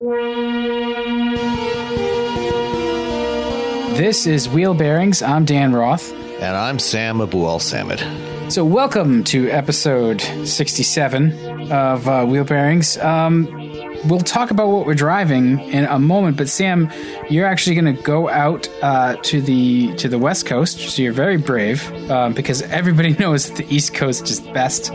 This is Wheel Bearings. I'm Dan Roth. And I'm Sam Abuelsamid. So, welcome to episode 67 of uh, Wheel Bearings. Um, we'll talk about what we're driving in a moment, but Sam, you're actually going to go out uh, to the to the West Coast, so you're very brave um, because everybody knows that the East Coast is best.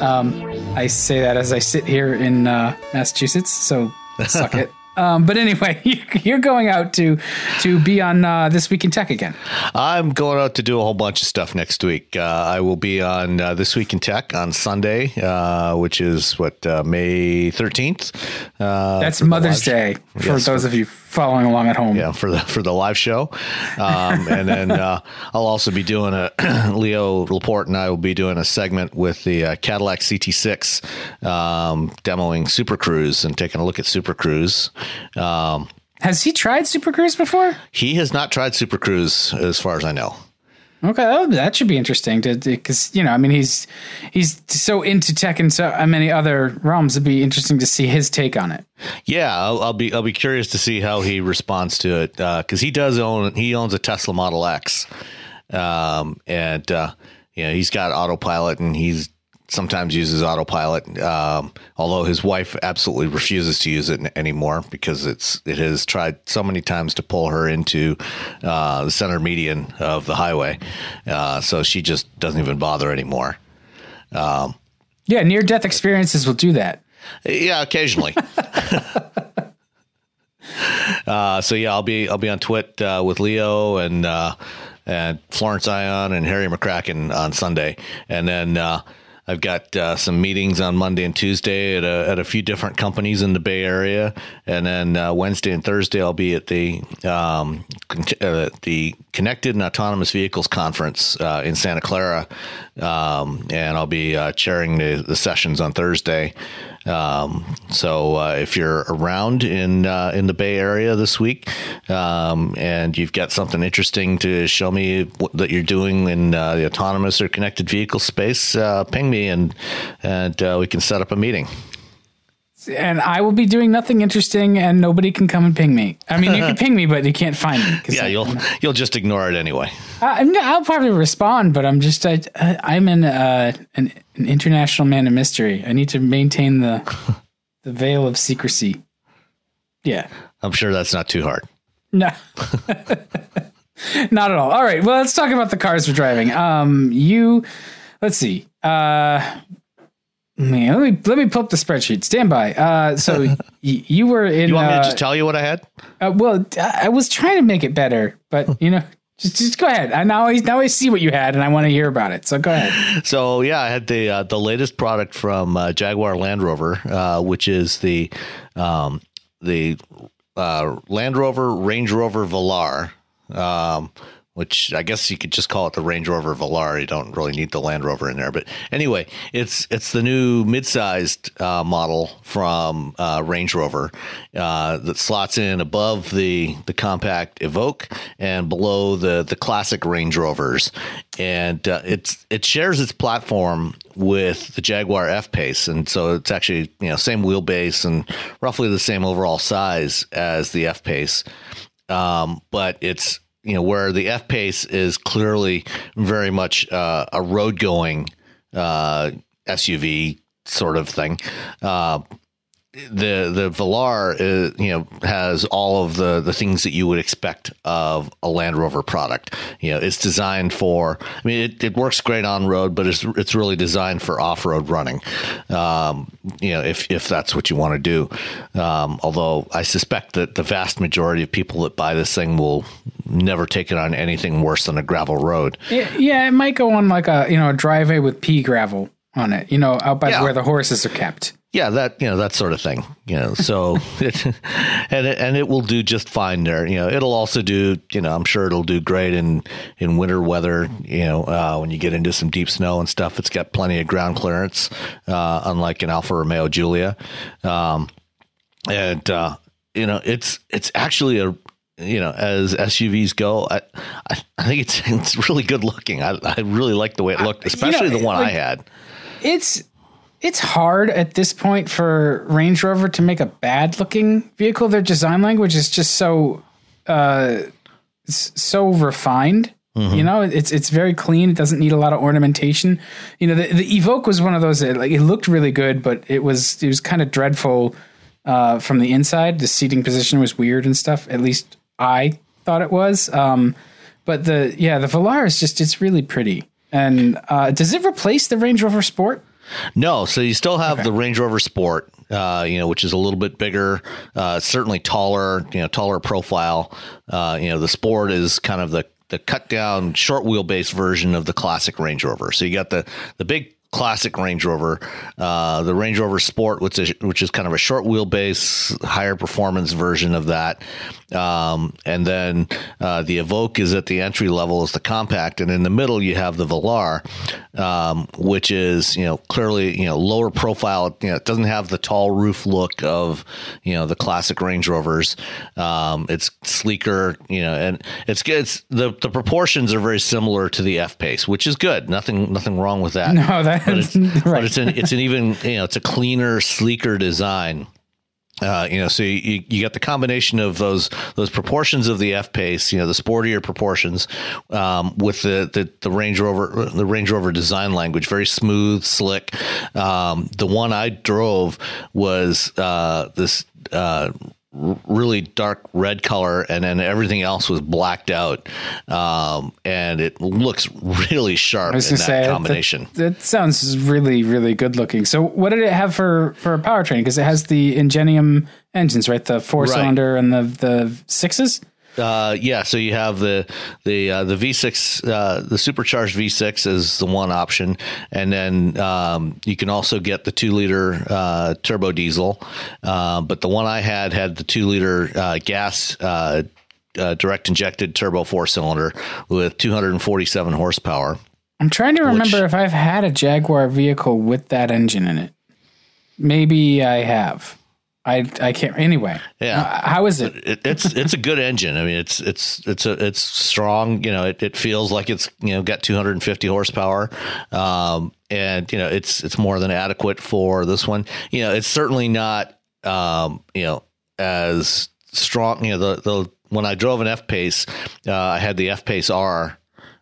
Um, I say that as I sit here in uh, Massachusetts, so suck it. Um, but anyway, you're going out to to be on uh, this week in tech again. I'm going out to do a whole bunch of stuff next week. Uh, I will be on uh, this week in tech on Sunday, uh, which is what uh, May 13th. Uh, That's Mother's Day for yes, those of you following along at home. Yeah, for the for the live show, um, and then I'll also be doing a Leo Laporte and I will be doing a segment with the Cadillac CT6 um, demoing Super Cruise and taking a look at Super Cruise. Um, has he tried Super Cruise before? He has not tried Super Cruise, as far as I know. Okay, oh, that should be interesting to because you know, I mean, he's he's so into tech and so many other realms. It'd be interesting to see his take on it. Yeah, I'll, I'll be I'll be curious to see how he responds to it because uh, he does own he owns a Tesla Model X, um, and uh, you know he's got autopilot and he's sometimes uses autopilot, um, although his wife absolutely refuses to use it anymore because it's it has tried so many times to pull her into uh, the center median of the highway, uh, so she just doesn't even bother anymore. Um, yeah, near death experiences will do that. Yeah, occasionally. uh, so yeah, I'll be I'll be on Twit uh, with Leo and uh, and Florence Ion and Harry McCracken on Sunday, and then uh, I've got uh, some meetings on Monday and Tuesday at a, at a few different companies in the Bay Area, and then uh, Wednesday and Thursday I'll be at the um, uh, the Connected and Autonomous Vehicles Conference uh, in Santa Clara, um, and I'll be uh, chairing the, the sessions on Thursday. Um, so uh, if you're around in uh, in the Bay Area this week, um, and you've got something interesting to show me that you're doing in uh, the autonomous or connected vehicle space, uh, ping me and and uh, we can set up a meeting and I will be doing nothing interesting, and nobody can come and ping me. I mean, you can ping me, but you can't find me. Yeah, I, you'll you'll just ignore it anyway. Uh, I'll probably respond, but I'm just I, I'm an, uh, an an international man of mystery. I need to maintain the the veil of secrecy. Yeah, I'm sure that's not too hard. No. Not at all. All right. Well, let's talk about the cars we're driving. Um, you, let's see. Uh, Man, let me let me pull up the spreadsheet. Stand by. Uh, so y- you were in. You want me to uh, just tell you what I had? Uh, well, I was trying to make it better, but you know, just just go ahead. I now I now I see what you had, and I want to hear about it. So go ahead. So yeah, I had the uh, the latest product from uh, Jaguar Land Rover, uh, which is the um, the Land Rover Range Rover Velar. Um, which I guess you could just call it the Range Rover Velar. You don't really need the Land Rover in there, but anyway, it's it's the new mid-sized uh, model from uh, Range Rover uh, that slots in above the the compact Evoque and below the the classic Range Rovers, and uh, it's it shares its platform with the Jaguar F Pace, and so it's actually you know same wheelbase and roughly the same overall size as the F Pace, um, but it's you know where the F pace is clearly very much uh, a road going uh, SUV sort of thing. Uh, the the Velar is, you know has all of the the things that you would expect of a Land Rover product. You know, it's designed for. I mean, it, it works great on road, but it's it's really designed for off road running. Um, you know, if if that's what you want to do. Um, although I suspect that the vast majority of people that buy this thing will never take it on anything worse than a gravel road. It, yeah, it might go on like a you know a driveway with pea gravel on it. You know, out by Yeah. where the horses are kept. Yeah, that you know that sort of thing. You know, so it and it, and it will do just fine there. You know, it'll also do. You know, I'm sure it'll do great in in winter weather. You know, uh, when you get into some deep snow and stuff, it's got plenty of ground clearance, uh, unlike an Alfa Romeo Giulia. Um, and uh, you know, it's it's actually a you know as SUVs go, I I, I think it's it's really good looking. I I really like the way it looked, especially the one I had. It's it's hard at this point for Range Rover to make a bad looking vehicle. Their design language is just so uh so refined. You know, it's it's very clean. It doesn't need a lot of ornamentation. You know, the, the Evoque was one of those that like it looked really good, but it was it was kind of dreadful uh, from the inside. The seating position was weird and stuff. At least I thought it was. Um, but the yeah, the Velar is just it's really pretty. And uh, does it replace the Range Rover Sport? No, so you still have the Range Rover Sport, uh, you know, which is a little bit bigger, uh, certainly taller, you know, taller profile. Uh, you know, the Sport is kind of the the cut down short wheelbase version of the classic Range Rover. So you got the the big classic Range Rover, uh, the Range Rover Sport, which is which is kind of a short wheelbase, higher performance version of that, um, and then uh, the Evoque is at the entry level as the compact, and in the middle you have the Velar, um, which is you know clearly you know lower profile. You know, it doesn't have the tall roof look of you know the classic Range Rovers. Um, it's sleeker, you know, and it's it's the the proportions are very similar to the F Pace, which is good. Nothing nothing wrong with that. No, that- but it's, right. but it's an it's an even you know it's a cleaner, sleeker design. Uh, you know, so you, you got the combination of those those proportions of the F pace, you know, the sportier proportions, um, with the, the the Range Rover the Range Rover design language, very smooth, slick. Um, the one I drove was uh, this uh, really dark red color, and then everything else was blacked out, um, and it looks really sharp I was in that say combination. That, sounds really, really good looking. So, what did it have for for a powertrain? Because it has the Ingenium engines, right? The four cylinder and the the sixes. Uh, yeah, so you have the the uh, the V6, uh, the supercharged V6 is the one option, and then um, you can also get the two liter uh, turbo diesel. Uh, but the one I had had the two liter uh, gas. Uh, uh, direct injected turbo four cylinder with 247 horsepower. I'm trying to remember if I've had a Jaguar vehicle with that engine in it. Maybe I have. I I can't. Anyway, Yeah. Uh, how is it? it, it's it's a good engine. I mean, it's it's it's a it's strong. You know, it, it feels like it's you know got 250 horsepower, um, and you know it's it's more than adequate for this one. You know, it's certainly not um, you know as strong. You know, the the when I drove an F Pace, uh, I had the F Pace R.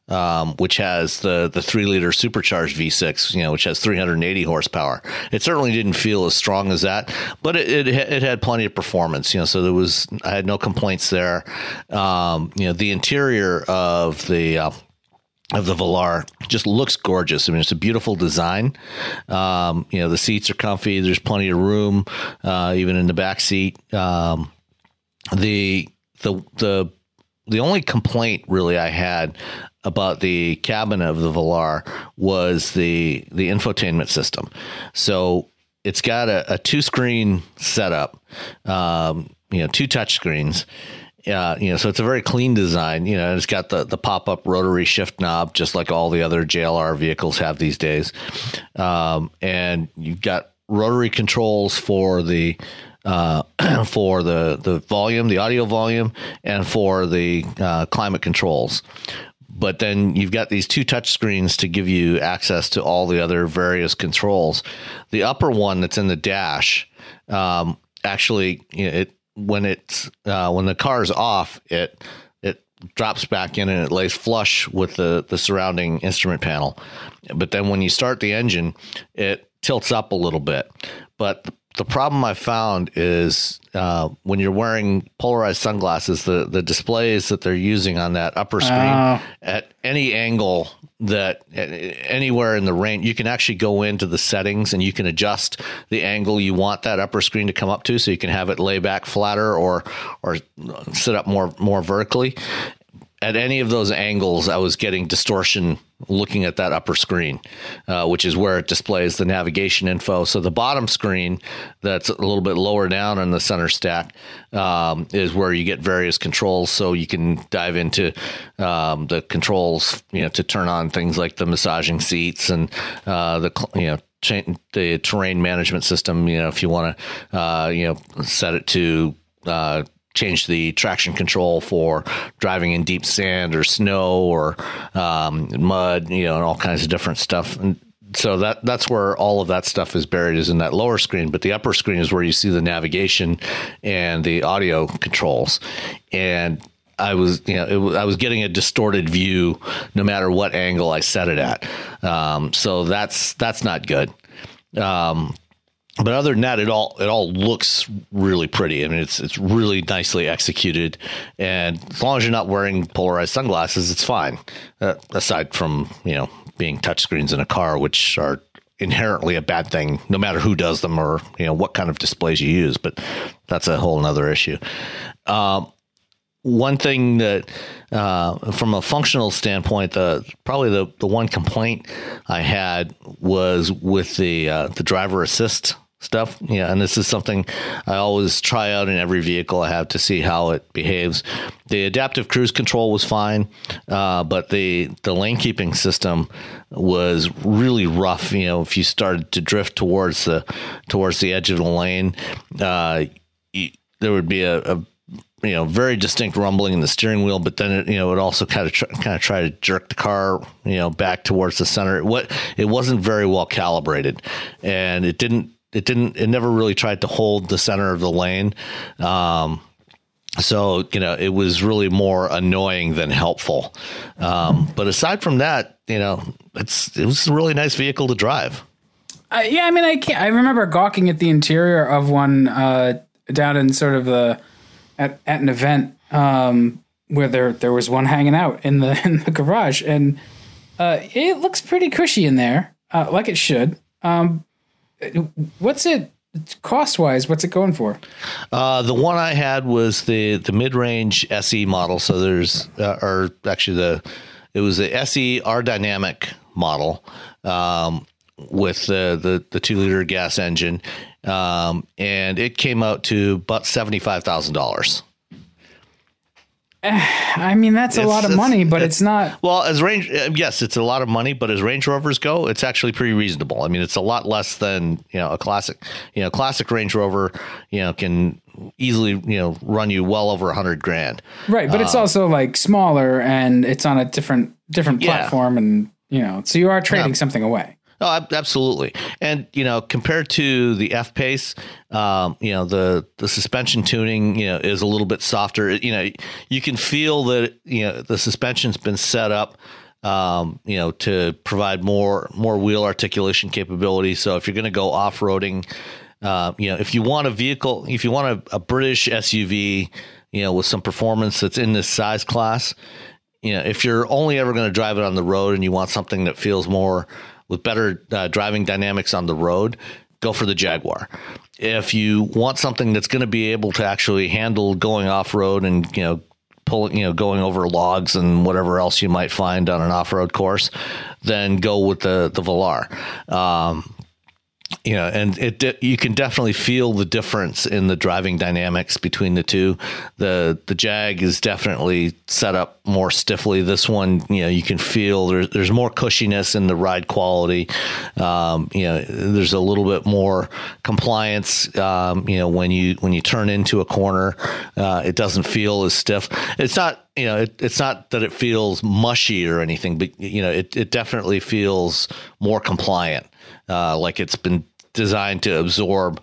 Um, which has the the three liter supercharged V6, you know, which has 380 horsepower. It certainly didn't feel as strong as that, but it, it it had plenty of performance, you know. So there was I had no complaints there. Um, you know, the interior of the uh, of the Velar just looks gorgeous. I mean, it's a beautiful design. Um, you know, the seats are comfy. There's plenty of room, uh, even in the back seat. Um, the the the the only complaint really I had about the cabin of the Velar was the the infotainment system. So it's got a, a two screen setup, um, you know, two touch screens. Uh, you know, so it's a very clean design. You know, it's got the the pop up rotary shift knob, just like all the other JLR vehicles have these days. Um, and you've got rotary controls for the uh, for the the volume, the audio volume, and for the uh, climate controls. But then you've got these two touch screens to give you access to all the other various controls. The upper one that's in the dash, um, actually, you know, it when it's uh, when the car is off, it it drops back in and it lays flush with the the surrounding instrument panel. But then when you start the engine, it tilts up a little bit. But the problem I found is uh, when you're wearing polarized sunglasses, the the displays that they're using on that upper screen Oh. at any angle that anywhere in the range, you can actually go into the settings and you can adjust the angle you want that upper screen to come up to, so you can have it lay back flatter or or sit up more more vertically. At any of those angles, I was getting distortion looking at that upper screen, uh, which is where it displays the navigation info. So the bottom screen, that's a little bit lower down in the center stack, um, is where you get various controls. So you can dive into um, the controls, you know, to turn on things like the massaging seats and uh, the you know the terrain management system. You know, if you want to, uh, you know, set it to uh, change the traction control for driving in deep sand or snow or um, mud, you know, and all kinds of different stuff. And so that that's where all of that stuff is buried is in that lower screen, but the upper screen is where you see the navigation and the audio controls. And I was, you know, was, I was getting a distorted view no matter what angle I set it at. Um, so that's that's not good. Um, but other than that, it all it all looks really pretty. I mean, it's it's really nicely executed, and as long as you're not wearing polarized sunglasses, it's fine. Uh, aside from you know being touchscreens in a car, which are inherently a bad thing, no matter who does them or you know what kind of displays you use. But that's a whole other issue. Um, one thing that uh, from a functional standpoint the probably the, the one complaint i had was with the uh, the driver assist stuff. Yeah and this is something i always try out in every vehicle i have to see how it behaves. The adaptive cruise control was fine uh, but the the lane keeping system was really rough. You know if you started to drift towards the towards the edge of the lane uh, y- there would be a, a you know very distinct rumbling in the steering wheel but then it you know it also kind of tr- kind of try to jerk the car you know back towards the center. What it wasn't very well calibrated and it didn't it didn't it never really tried to hold the center of the lane um so you know it was really more annoying than helpful um but aside from that you know it's it was a really nice vehicle to drive Uh, yeah, I mean, I can't. I remember gawking at the interior of one uh, down in sort of the at, at an event um, where there there was one hanging out in the in the garage, and uh, it looks pretty cushy in there, uh, like it should. Um, what's it cost wise? What's it going for? Uh, the one I had was the the mid range SE model. So there's, uh, or actually the, it was the SE R Dynamic model um, with the, the the two liter gas engine, um, and it came out to about seventy five thousand dollars. I mean, that's a It's- lot of money, but it's- it's not. Well, as range, uh, yes, it's a lot of money, but as Range Rovers go, it's actually pretty reasonable. I mean, it's a lot less than you know a classic. You know, classic Range Rover, you know, can easily you know run you well over a hundred grand. Right, but it's also like smaller and it's on a different different Yeah. platform, and you know, so you are trading something away. Oh, absolutely. And you know, compared to the F Pace, um, you know, the the suspension tuning, you know, is a little bit softer. You know, you can feel that you know the suspension's been set up. Um, you know, to provide more more wheel articulation capability. So if you're going to go off roading, uh, you know, if you want a vehicle, if you want a, a British SUV, you know, with some performance that's in this size class, you know, if you're only ever going to drive it on the road and you want something that feels more with better uh, driving dynamics on the road, go for the Jaguar. If you want something that's going to be able to actually handle going off road and you know pulling you know going over logs and whatever else you might find on an off road course, then go with the the Velar. Um, you know, and it you can definitely feel the difference in the driving dynamics between the two. The the Jag is definitely set up more stiffly. This one, you know, you can feel there's there's more cushiness in the ride quality. Um, you know, there's a little bit more compliance. Um, you know, when you when you turn into a corner, uh, it doesn't feel as stiff. It's not you know, it, it's not that it feels mushy or anything, but you know, it, it definitely feels more compliant, uh, like it's been designed to absorb,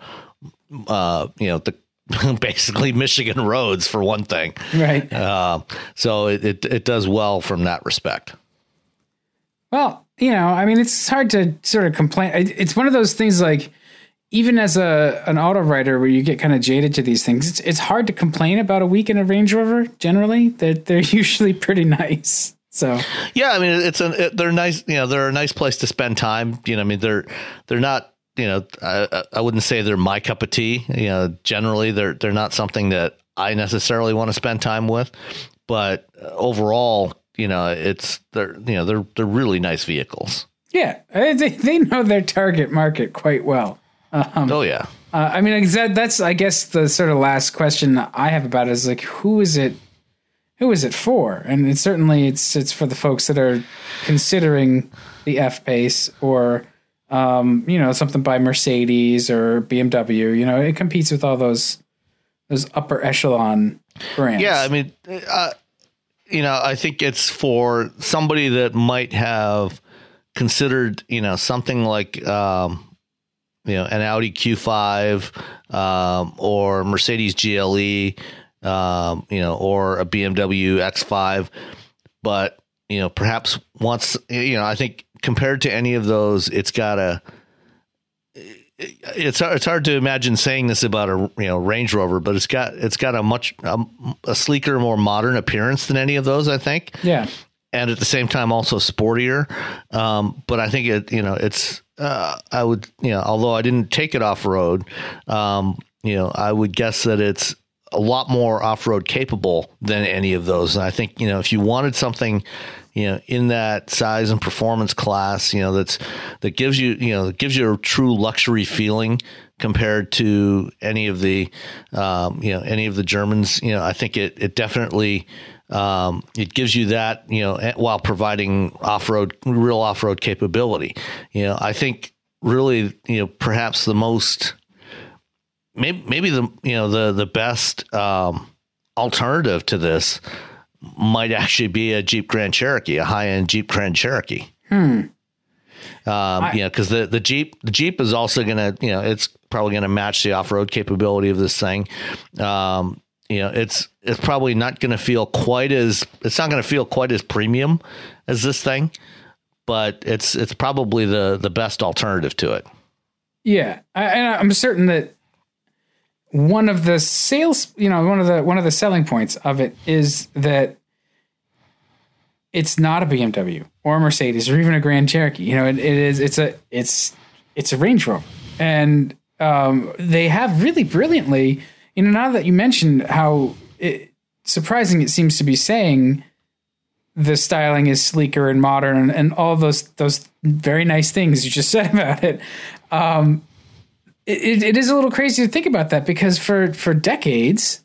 uh, you know, the basically Michigan roads for one thing. Right. Uh, so it, it it does well from that respect. Well, you know, I mean, it's hard to sort of complain. It's one of those things like, even as a an auto writer where you get kind of jaded to these things, it's it's hard to complain about a week in a Range Rover. Generally, they're they're usually pretty nice. So yeah, I mean it's a it, they're nice. You know, they're a nice place to spend time. You know, I mean they're they're not. You know, I, I wouldn't say they're my cup of tea. You know, generally they're they're not something that I necessarily want to spend time with. But overall, you know, it's they're you know they're they're really nice vehicles. Yeah, they, they know their target market quite well. Um, oh yeah. Uh, I mean, that, that's I guess the sort of last question I have about it is like, who is it? Who is it for? And it certainly it's it's for the folks that are considering the F pace or um, you know something by Mercedes or BMW. You know, it competes with all those those upper echelon brands. Yeah, I mean, uh, you know, I think it's for somebody that might have considered, you know, something like, um, you know, an Audi Q5 um, or Mercedes GLE, um, you know, or a BMW X5, but you know, perhaps once, you know, I think compared to any of those, it's got a it's it's hard to imagine saying this about a you know Range Rover, but it's got it's got a much um, a sleeker, more modern appearance than any of those. I think. Yeah. And at the same time, also sportier. Um, but I think it you know it's uh, I would you know although I didn't take it off road, um, you know I would guess that it's a lot more off road capable than any of those. And I think you know if you wanted something you know, in that size and performance class, you know, that's that gives you, you know, that gives you a true luxury feeling compared to any of the, um, you know, any of the Germans. You know, I think it it definitely um, it gives you that, you know, while providing off road, real off road capability. You know, I think really, you know, perhaps the most, maybe maybe the you know the the best um, alternative to this might actually be a Jeep Grand Cherokee, a high end Jeep Grand Cherokee. Hmm. Um, I, you know, because the, the Jeep the Jeep is also going to you know it's probably going to match the off road capability of this thing. Um, you know, it's it's probably not going to feel quite as it's not going to feel quite as premium as this thing, but it's it's probably the the best alternative to it. Yeah, I, and I'm certain that one of the sales, you know, one of the one of the selling points of it is that it's not a BMW or a Mercedes or even a Grand Cherokee. You know, it, it is it's a it's it's a Range Rover, and um, they have really brilliantly. You know, now that you mentioned how it, surprising it seems to be saying the styling is sleeker and modern and, and all those those very nice things you just said about it. Um, it, it is a little crazy to think about that because for for decades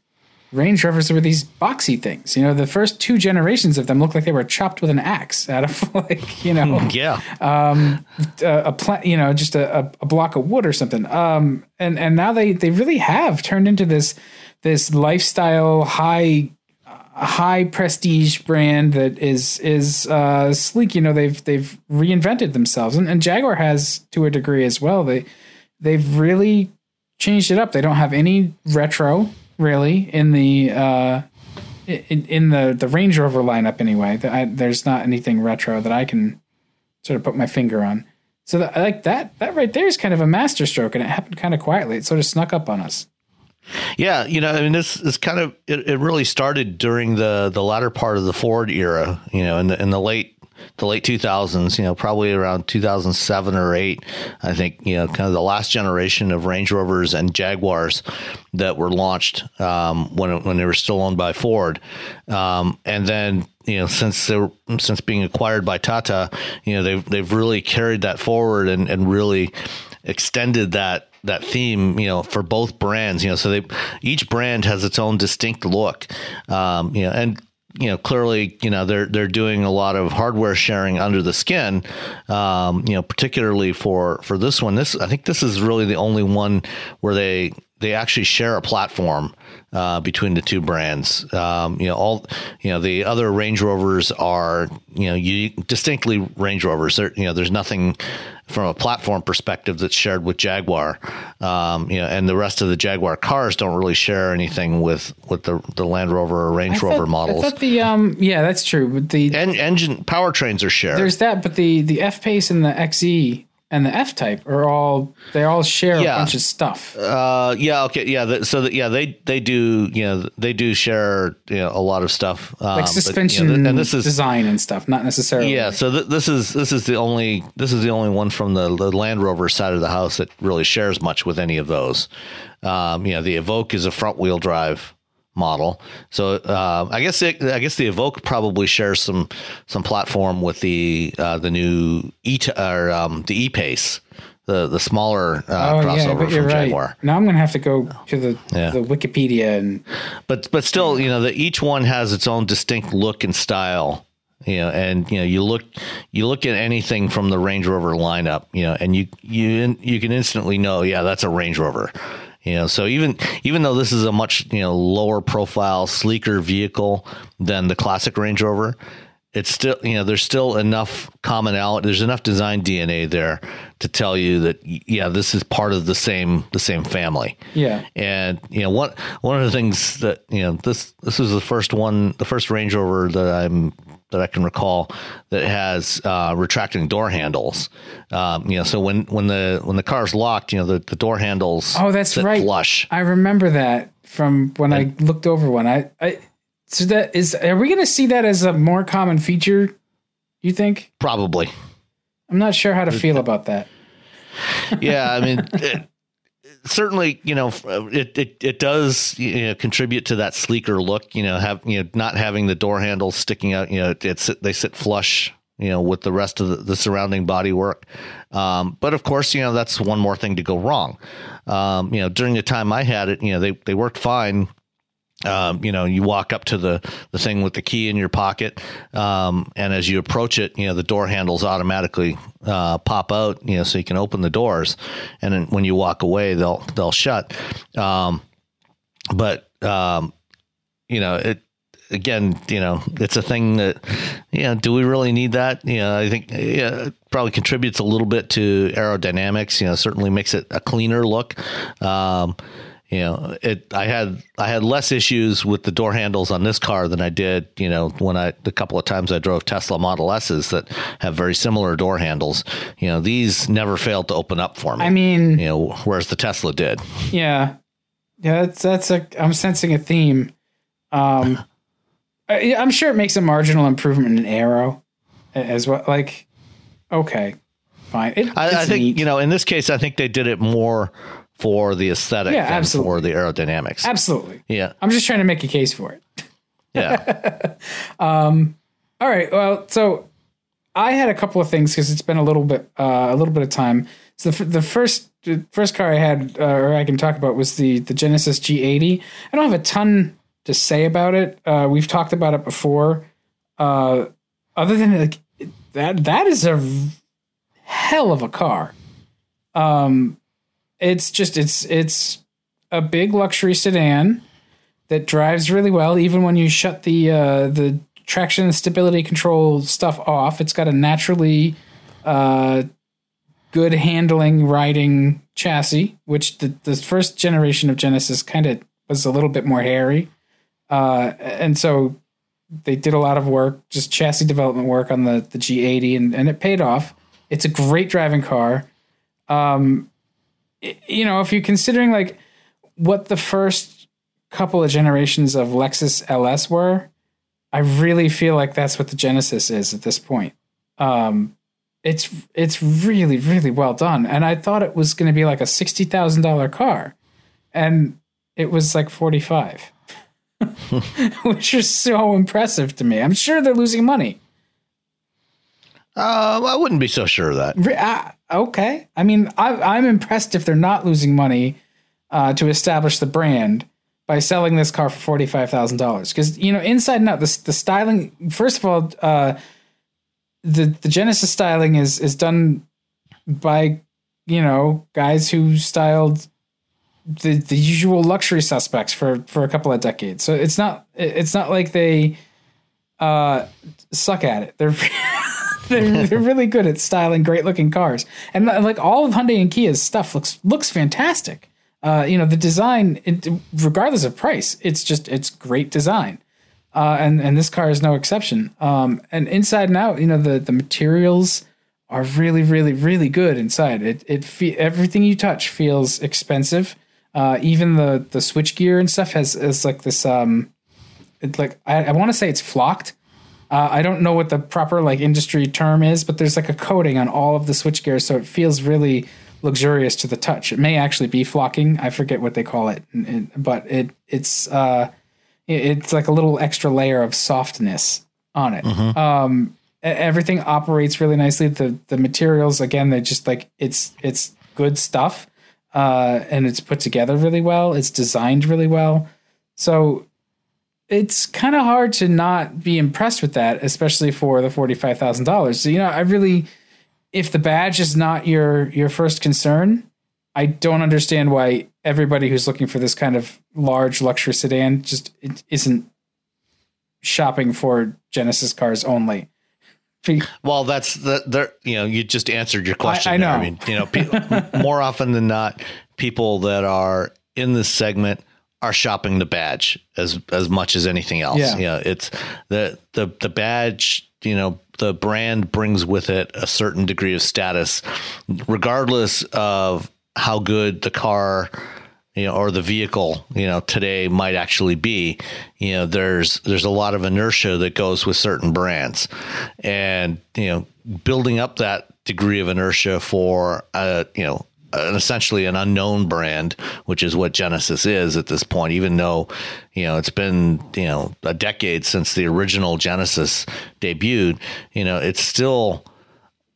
Range Rovers were these boxy things. You know, the first two generations of them looked like they were chopped with an axe out of like, you know, yeah, um, a, a plant, you know, just a, a, block of wood or something. Um, and and now they they really have turned into this this lifestyle high high prestige brand that is is uh, sleek. You know, they've they've reinvented themselves, and, and Jaguar has to a degree as well. They they've really changed it up. They don't have any retro really in the uh, in, in the the Range Rover lineup anyway. I, there's not anything retro that I can sort of put my finger on. So that, like that that right there is kind of a masterstroke, and it happened kind of quietly. It sort of snuck up on us. Yeah, you know, I mean, this is kind of it, it. really started during the the latter part of the Ford era. You know, in the in the late the late 2000s, you know, probably around 2007 or 8, I think, you know, kind of the last generation of Range Rovers and Jaguars that were launched um, when, when they were still owned by Ford. Um, and then, you know, since they were, since being acquired by Tata, you know, they've, they've really carried that forward and, and really extended that that theme, you know, for both brands, you know, so they each brand has its own distinct look, um, you know, and you know, clearly, you know, they're they're doing a lot of hardware sharing under the skin. Um, you know, particularly for for this one. This I think this is really the only one where they they actually share a platform uh, between the two brands. Um, you know, all you know the other Range Rovers are you know you distinctly Range Rovers. There, you know, there's nothing from a platform perspective that's shared with Jaguar. Um, you know, and the rest of the Jaguar cars don't really share anything with with the the Land Rover or Range Rover models. I thought the um yeah that's true, but the en- engine powertrains are shared. There's that, but the the F Pace and the XE and the F Type are all they all share Yeah. a bunch of stuff. Uh, yeah, okay, yeah. The, so that yeah, they they do you know they do share you know a lot of stuff um, like but, you know, suspension and this is design and stuff, not necessarily. yeah. So th- this is this is the only this is the only one from the, the Land Rover side of the house that really shares much with any of those. Um, you know, the Evoque is a front wheel drive model. So uh, I guess it, I guess the Evoque probably shares some some platform with the uh, the new E or um, the E Pace, the the smaller uh, Oh crossover yeah, from right. Jaguar. Now I'm gonna have to go to the Yeah. the Wikipedia and but but still, you know, that each one has its own distinct look and style. You know, and you know, you look you look at anything from the Range Rover lineup, you know, and you you you can instantly know, yeah, that's a Range Rover. You know, so even even though this is a much you know lower profile, sleeker vehicle than the classic Range Rover, it's still you know there's still enough commonality. There's enough design DNA there to tell you that yeah, this is part of the same the same family. yeah. And you know, one one of the things that you know this this is the first one, the first Range Rover that I'm that I can recall that has uh, retracting door handles. Um, you know, so when when the when the car's locked, you know, the, the door handles Oh, that's right. flush. I remember that from when I looked over one. I, I so that is are we gonna see that as a more common feature? You think? Probably, I'm not sure how to feel about that. yeah. I mean. It, Certainly, you know, it, it it does you know, contribute to that sleeker look. You know, have you know not having the door handles sticking out. You know, it's they sit flush. You know, with the rest of the, the surrounding body work. Um, but of course, you know that's one more thing to go wrong. Um, you know, during the time I had it, you know they they worked fine. Um, you know, you walk up to the, the thing with the key in your pocket, um, and as you approach it, you know the door handles automatically uh, pop out. You know, so you can open the doors, and then when you walk away, they'll they'll shut. Um, but um, you know, it again, you know, it's a thing that, you know, do we really need that? You know, I think yeah, it probably contributes a little bit to aerodynamics. You know, certainly makes it a cleaner look. Um, you know, it. I had I had less issues with the door handles on this car than I did, you know, when I the couple of times I drove Tesla Model S's that have very similar door handles. You know, these never failed to open up for me. I mean, you know, whereas the Tesla did. yeah, yeah. That's that's a. I'm sensing a theme. Um, I, i'm sure it makes a marginal improvement in aero as well. Like, okay, fine. It, I, I think neat. you know in this case, I think they did it more for the aesthetic Yeah, absolutely. for the aerodynamics. absolutely. Yeah, I'm just trying to make a case for it. yeah, All right. Well, so I had a couple of things because it's been a little bit uh, a little bit of time. So the, f- the first the first car I had uh, or I can talk about was the the Genesis G80. I don't have a ton to say about it. Uh, we've talked about it before. Uh, other than like that, that is a hell of a car. Um, it's just it's it's a big luxury sedan that drives really well, even when you shut the uh, the traction and stability control stuff off. It's got a naturally uh, good handling riding chassis, which the the first generation of Genesis kind of was a little bit more hairy, uh, and so they did a lot of work, just chassis development work on the the G80, and and it paid off. It's a great driving car. Um, you know, if you're considering like what the first couple of generations of Lexus LS were, I really feel like that's what the Genesis is at this point. Um, it's it's really really well done, and I thought it was going to be like a sixty thousand dollar car, and it was like forty five, which is so impressive to me. I'm sure they're losing money. Uh, I wouldn't be so sure of that. Ah, okay, I mean I, I'm impressed if they're not losing money uh, to establish the brand by selling this car for forty five thousand dollars. Because you know, inside and out, the the styling. First of all, uh, the the Genesis styling is is done by you know guys who styled the the usual luxury suspects for for a couple of decades. So it's not it's not like they uh, suck at it. They're they're, they're really good at styling great looking cars, and like all of Hyundai and Kia's stuff looks looks fantastic. Uh, you know the design, it, regardless of price, it's just it's great design, uh, and and this car is no exception. Um, and inside and out, you know the the materials are really, really, really good inside. It it fe- everything you touch feels expensive. Uh, even the the switch gear and stuff has is like this. Um, it's like I, I want to say it's flocked. Uh, I don't know what the proper like industry term is, but there's like a coating on all of the switch gear, so it feels really luxurious to the touch. It may actually be flocking. I forget what they call it, but it it's uh, it's like a little extra layer of softness on it. Mm-hmm. Um, everything operates really nicely. The the materials again, they just like it's it's good stuff, uh, and it's put together really well. It's designed really well. So it's kind of hard to not be impressed with that, especially for the forty five thousand dollars. So you know, I really, if the badge is not your your first concern, I don't understand why everybody who's looking for this kind of large luxury sedan just isn't shopping for Genesis cars only. Well, that's the there. You know, you just answered your question. I, I know. I mean, you know, pe- more often than not, people that are in this segment are shopping the badge as as much as anything else. Yeah, you know, it's the the the badge. You know, the brand brings with it a certain degree of status, regardless of how good the car you know, or the vehicle, you know, today might actually be, you know, there's there's a lot of inertia that goes with certain brands, and you know, building up that degree of inertia for a you know an essentially an unknown brand, which is what Genesis is at this point. Even though you know it's been you know a decade since the original Genesis debuted, you know it's still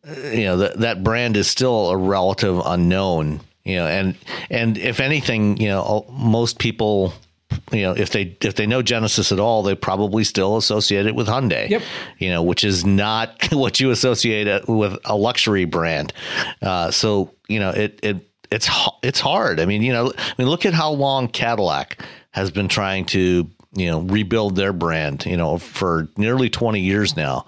you know that that brand is still a relative unknown you know and and if anything you know most people you know if they if they know genesis at all they probably still associate it with hyundai yep. you know which is not what you associate with a luxury brand uh, so you know it it it's it's hard i mean you know i mean look at how long cadillac has been trying to you know rebuild their brand you know for nearly 20 years now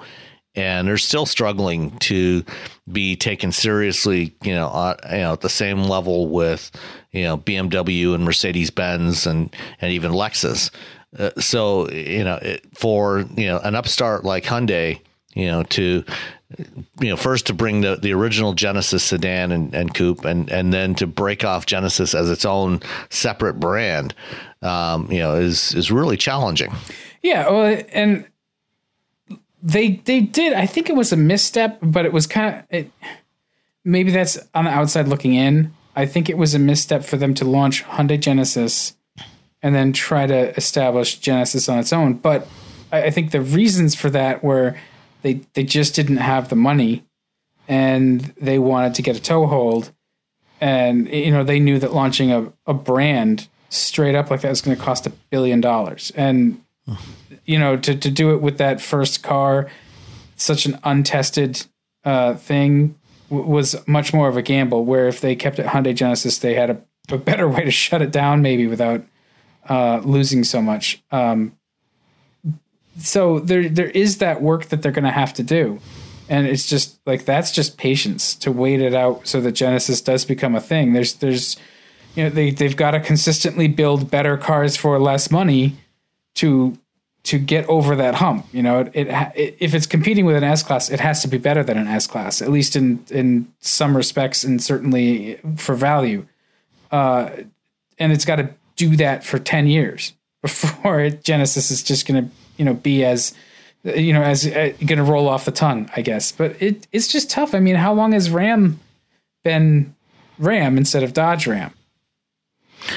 and they're still struggling to be taken seriously, you know, uh, you know, at the same level with, you know, BMW and Mercedes Benz and and even Lexus. Uh, so you know, it, for you know an upstart like Hyundai, you know, to you know first to bring the the original Genesis sedan and, and coupe, and and then to break off Genesis as its own separate brand, um, you know, is is really challenging. Yeah, well, and they they did. I think it was a misstep, but it was kind of it. Maybe that's on the outside looking in. I think it was a misstep for them to launch Hyundai Genesis and then try to establish Genesis on its own. But I, I think the reasons for that were they they just didn't have the money, and they wanted to get a toehold, and you know they knew that launching a, a brand straight up like that was going to cost a billion dollars, and you know, to, to do it with that first car, such an untested uh, thing w- was much more of a gamble. Where if they kept it Hyundai Genesis, they had a, a better way to shut it down, maybe without uh, losing so much. Um, so there there is that work that they're going to have to do, and it's just like that's just patience to wait it out so that Genesis does become a thing. There's there's you know they they've got to consistently build better cars for less money to to get over that hump. You know, it, it, if it's competing with an S class, it has to be better than an S class, at least in in some respects, and certainly for value. Uh, and it's got to do that for ten years before it, Genesis is just going to you know be as you know as uh, going to roll off the tongue, I guess. But it it's just tough. I mean, how long has Ram been Ram instead of Dodge Ram?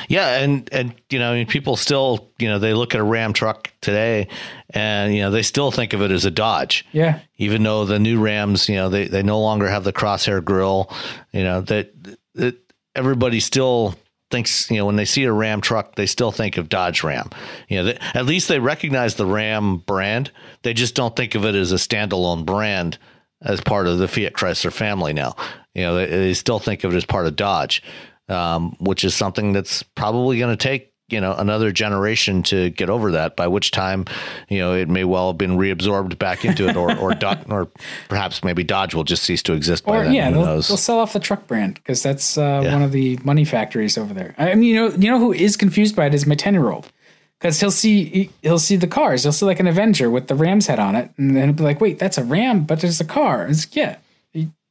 Yeah, and and you know, people still, you know, they look at a Ram truck today, and you know, they still think of it as a Dodge. Yeah. Even though the new Rams, you know, they they no longer have the crosshair grill. You know that that everybody still thinks, you know, when they see a Ram truck, they still think of Dodge Ram. You know, they, at least they recognize the Ram brand. They just don't think of it as a standalone brand as part of the Fiat Chrysler family now. You know, they, they still think of it as part of Dodge um, which is something that's probably going to take you know another generation to get over that by which time you know it may well have been reabsorbed back into it or or, or perhaps maybe dodge will just cease to exist by or, then. yeah they'll, they'll, sell off the truck brand because that's uh, yeah. one of the money factories over there. I mean you know you know who is confused by it is my 10 year old because he'll see he'll see the cars. He'll see like an avenger with the ram's head on it and then he'll be like wait that's a ram but there's a car. It's yeah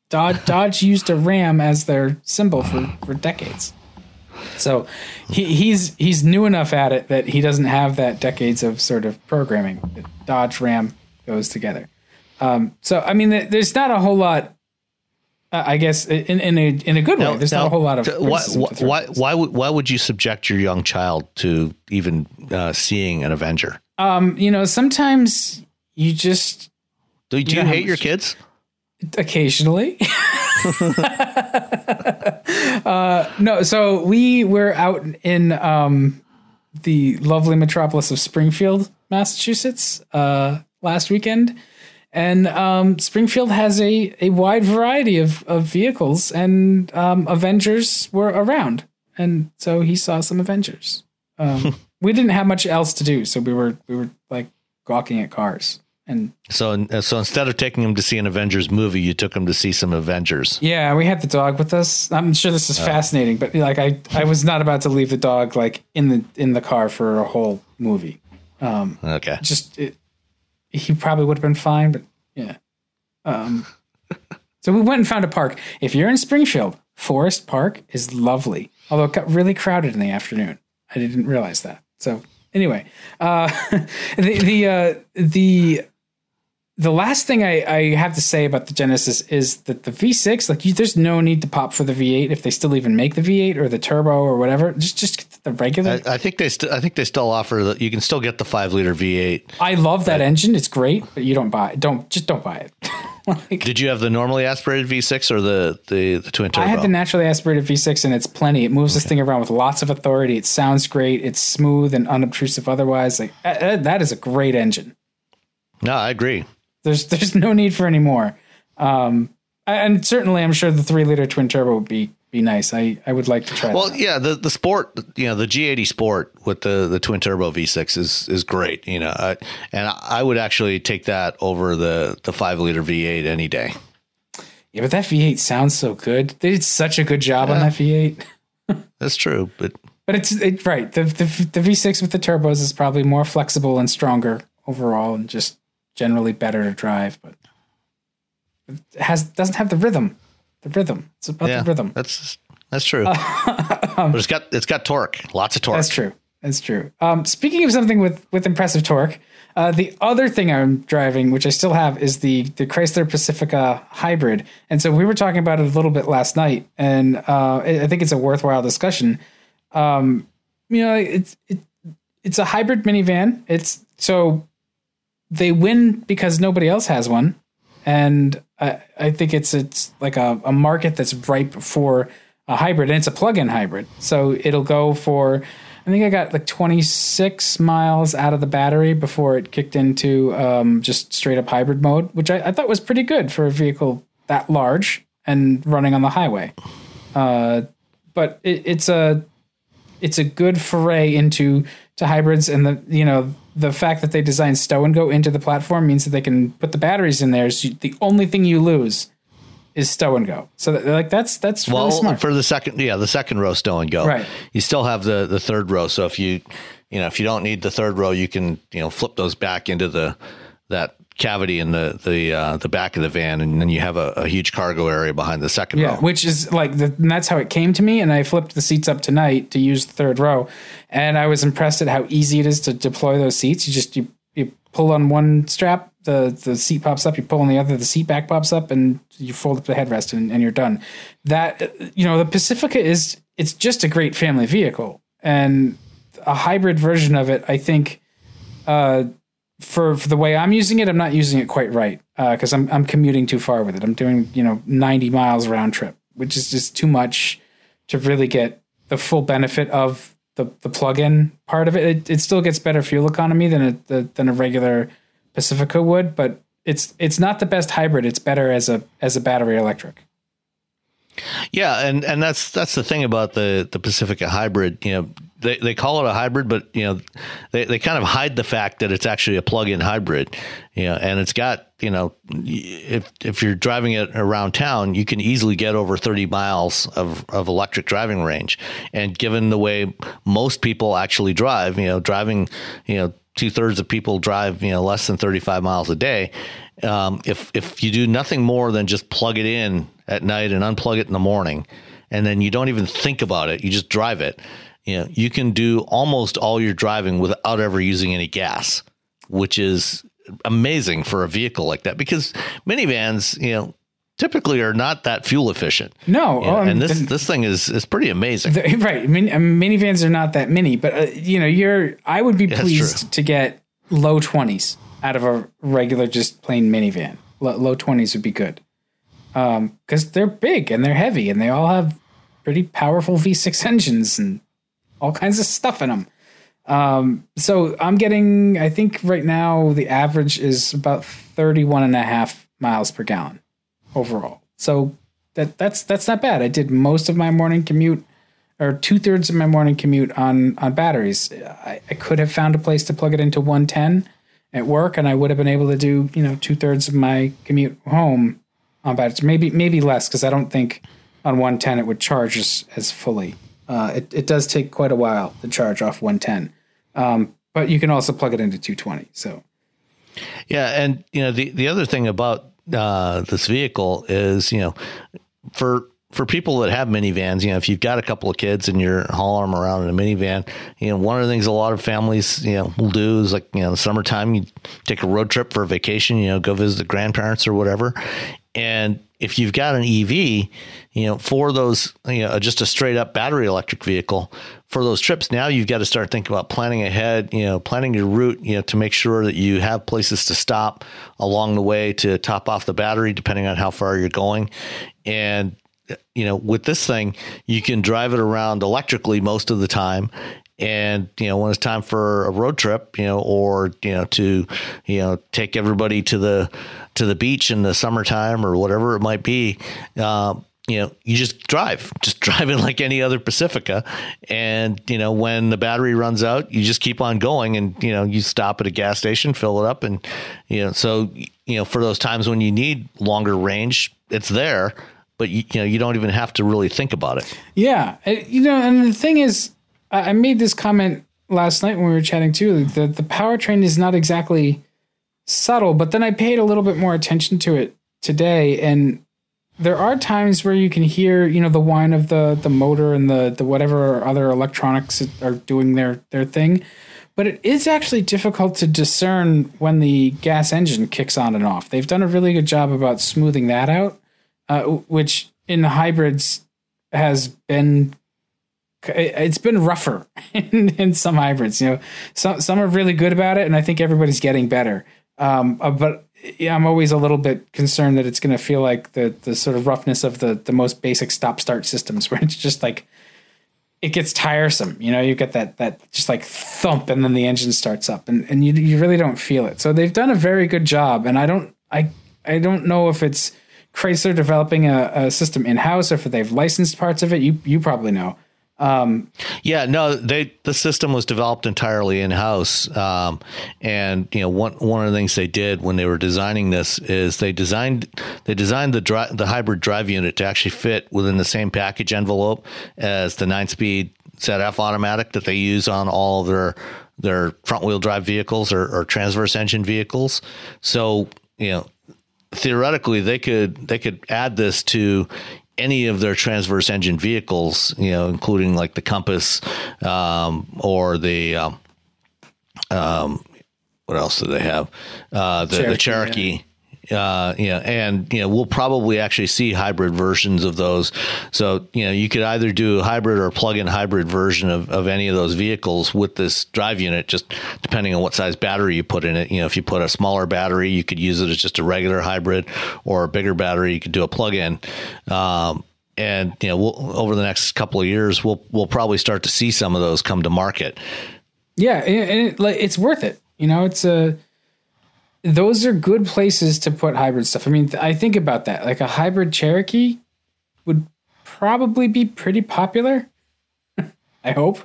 Dodge, Dodge used a Ram as their symbol for, for decades. So he, he's he's new enough at it that he doesn't have that decades of sort of programming. Dodge Ram goes together. Um, so I mean, there's not a whole lot. Uh, I guess in, in a in a good way. There's now, not a whole lot of. Why why why would why would you subject your young child to even uh, seeing an Avenger? Um, you know, sometimes you just. Do, do you, you hate your kids? Occasionally. uh, no, so we were out in um, the lovely metropolis of Springfield, Massachusetts, uh, last weekend. And um, Springfield has a, a wide variety of, of vehicles, and um, Avengers were around. And so he saw some Avengers. Um, we didn't have much else to do, so we were we were like gawking at cars. And so, so instead of taking him to see an Avengers movie, you took him to see some Avengers. Yeah, we had the dog with us. I'm sure this is oh. fascinating, but like I, I was not about to leave the dog like in the in the car for a whole movie. Um, okay, just it, he probably would have been fine, but yeah. Um, so we went and found a park. If you're in Springfield, Forest Park is lovely, although it got really crowded in the afternoon. I didn't realize that. So anyway, uh, the the uh, the the last thing I, I, have to say about the Genesis is that the V6, like, you, there's no need to pop for the V8 if they still even make the V8 or the turbo or whatever. Just just the regular. I, I think they st- I think they still offer that you can still get the five liter V8. I love that engine; it's great, but you don't buy it. Don't just don't buy it. like, Did you have the normally aspirated V6 or the the, the twin turbo? I had the naturally aspirated V6, and it's plenty. It moves okay. this thing around with lots of authority. It sounds great. It's smooth and unobtrusive. Otherwise, like uh, that is a great engine. No, I agree. There's there's no need for any more. Um, and certainly, I'm sure the three liter twin turbo would be be nice. I, I would like to try. Well, yeah, the the sport, you know, the G80 Sport with the the twin turbo V6 is is great. You know, I, and I would actually take that over the the five liter V8 any day. Yeah, but that V8 sounds so good. They did such a good job yeah. on that V8. That's true, but but it's it, right. The, the the V6 with the turbos is probably more flexible and stronger overall, and just generally better to drive, but it has doesn't have the rhythm. The rhythm. It's about yeah, the rhythm. That's that's true. um, but it's got it's got torque. Lots of torque. That's true. That's true. Um, speaking of something with with impressive torque, uh, the other thing I'm driving, which I still have, is the the Chrysler Pacifica hybrid. And so we were talking about it a little bit last night, and uh, I think it's a worthwhile discussion. Um, you know, it's it, it's a hybrid minivan. It's so they win because nobody else has one, and I, I think it's it's like a, a market that's ripe for a hybrid, and it's a plug-in hybrid. So it'll go for I think I got like 26 miles out of the battery before it kicked into um, just straight up hybrid mode, which I, I, thought was pretty good for a vehicle that large and running on the highway. Uh, but it, it's a it's a good foray into to hybrids, and the you know the fact that they designed stow and go into the platform means that they can put the batteries in there. So the only thing you lose is stow and go. So that, like that's that's well really smart. for the second yeah the second row stow and go. Right. You still have the the third row. So if you you know if you don't need the third row, you can you know flip those back into the that cavity in the the uh, the back of the van, and then you have a, a huge cargo area behind the second yeah, row. which is like the, that's how it came to me. And I flipped the seats up tonight to use the third row, and I was impressed at how easy it is to deploy those seats. You just you you pull on one strap, the the seat pops up. You pull on the other, the seat back pops up, and you fold up the headrest, and, and you're done. That you know, the Pacifica is it's just a great family vehicle, and a hybrid version of it, I think. Uh, for, for the way I'm using it, I'm not using it quite right because uh, I'm I'm commuting too far with it. I'm doing you know 90 miles round trip, which is just too much to really get the full benefit of the the plug-in part of it. It, it still gets better fuel economy than a the, than a regular Pacifica would, but it's it's not the best hybrid. It's better as a as a battery electric. Yeah, and and that's that's the thing about the the Pacifica hybrid. You know, they, they call it a hybrid, but you know, they, they kind of hide the fact that it's actually a plug-in hybrid. You know, and it's got you know, if if you're driving it around town, you can easily get over 30 miles of of electric driving range. And given the way most people actually drive, you know, driving you know two thirds of people drive you know less than 35 miles a day. Um, if if you do nothing more than just plug it in at night and unplug it in the morning, and then you don't even think about it, you just drive it. You know, you can do almost all your driving without ever using any gas, which is amazing for a vehicle like that because minivans, you know, typically are not that fuel efficient. No, You know, um, and this the- this thing is is pretty amazing. The- right. I mean, um, minivans are not that many, but uh, you know, you're. I would be That's pleased to get low twenties out of a regular, just plain minivan. Lo- low twenties would be good, because they're big and they're heavy and they all have pretty powerful V6 engines and all kinds of stuff in them. Um, so I'm getting. I think right now the average is about 31 and a half miles per gallon overall. So that that's that's not bad. I did most of my morning commute or two thirds of my morning commute on on batteries. I, I could have found a place to plug it into 110 at work, and I would have been able to do you know two thirds of my commute home on batteries. Maybe maybe less because I don't think on 110 it would charge as, as fully. Uh, it it does take quite a while to charge off 110, um, but you can also plug it into 220. So Yeah, and you know the the other thing about uh, this vehicle is you know for for people that have minivans, you know, if you've got a couple of kids and you're hauling them around in a minivan, you know, one of the things a lot of families, you know, will do is like, you know, the summertime, you take a road trip for a vacation, you know, go visit the grandparents or whatever. And if you've got an EV, you know, for those, you know, just a straight up battery electric vehicle for those trips, now you've got to start thinking about planning ahead, you know, planning your route, you know, to make sure that you have places to stop along the way to top off the battery, depending on how far you're going. And, you know, with this thing, you can drive it around electrically most of the time. And, you know, when it's time for a road trip, you know, or, you know, to, you know, take everybody to the, to the beach in the summertime or whatever it might be, um, you know, you just drive, just drive it like any other Pacifica. And, you know, when the battery runs out, you just keep on going and, you know, you stop at a gas station, fill it up. And, you know, so, you know, for those times when you need longer range, it's there, but you, you know, you don't even have to really think about it. Yeah, Uh, you know, and the thing is, I made this comment last night when we were chatting too. The the powertrain is not exactly subtle, but then I paid a little bit more attention to it today, and there are times where you can hear, you know, the whine of the the motor and the the whatever other electronics are doing their their thing. But it is actually difficult to discern when the gas engine kicks on and off. They've done a really good job about smoothing that out, uh, which in the hybrids has been it's been rougher in, in some hybrids. You know, some some are really good about it, and I think everybody's getting better. Um, uh, but yeah, I'm always a little bit concerned that it's going to feel like the the sort of roughness of the the most basic stop start systems, where it's just like it gets tiresome. You know, you get that that just like thump, and then the engine starts up, and and you you really don't feel it. So they've done a very good job, and I don't I I don't know if it's Chrysler developing a, a system in house or if they've licensed parts of it. You you probably know. Yeah, no, they the system was developed entirely in house, um, and you know one one of the things they did when they were designing this is they designed they designed the dri- the hybrid drive unit to actually fit within the same package envelope as the nine speed ZF automatic that they use on all their their front wheel drive vehicles or, or transverse engine vehicles. So you know theoretically they could they could add this to any of their transverse engine vehicles, you know, including like the Compass um, or the um, um, what else do they have? Uh, the Cherokee, the Cherokee. Uh, you know, and you know, we'll probably actually see hybrid versions of those. So, you know, you could either do a hybrid or plug-in hybrid version of, of any of those vehicles with this drive unit, just depending on what size battery you put in it. You know, if you put a smaller battery, you could use it as just a regular hybrid, or a bigger battery, you could do a plug-in. Um, and you know, we'll, over the next couple of years, we'll we'll probably start to see some of those come to market. Yeah, and it, like it's worth it. You know, it's a those are good places to put hybrid stuff. I mean, I think about that. Like a hybrid Cherokee would probably be pretty popular. I hope.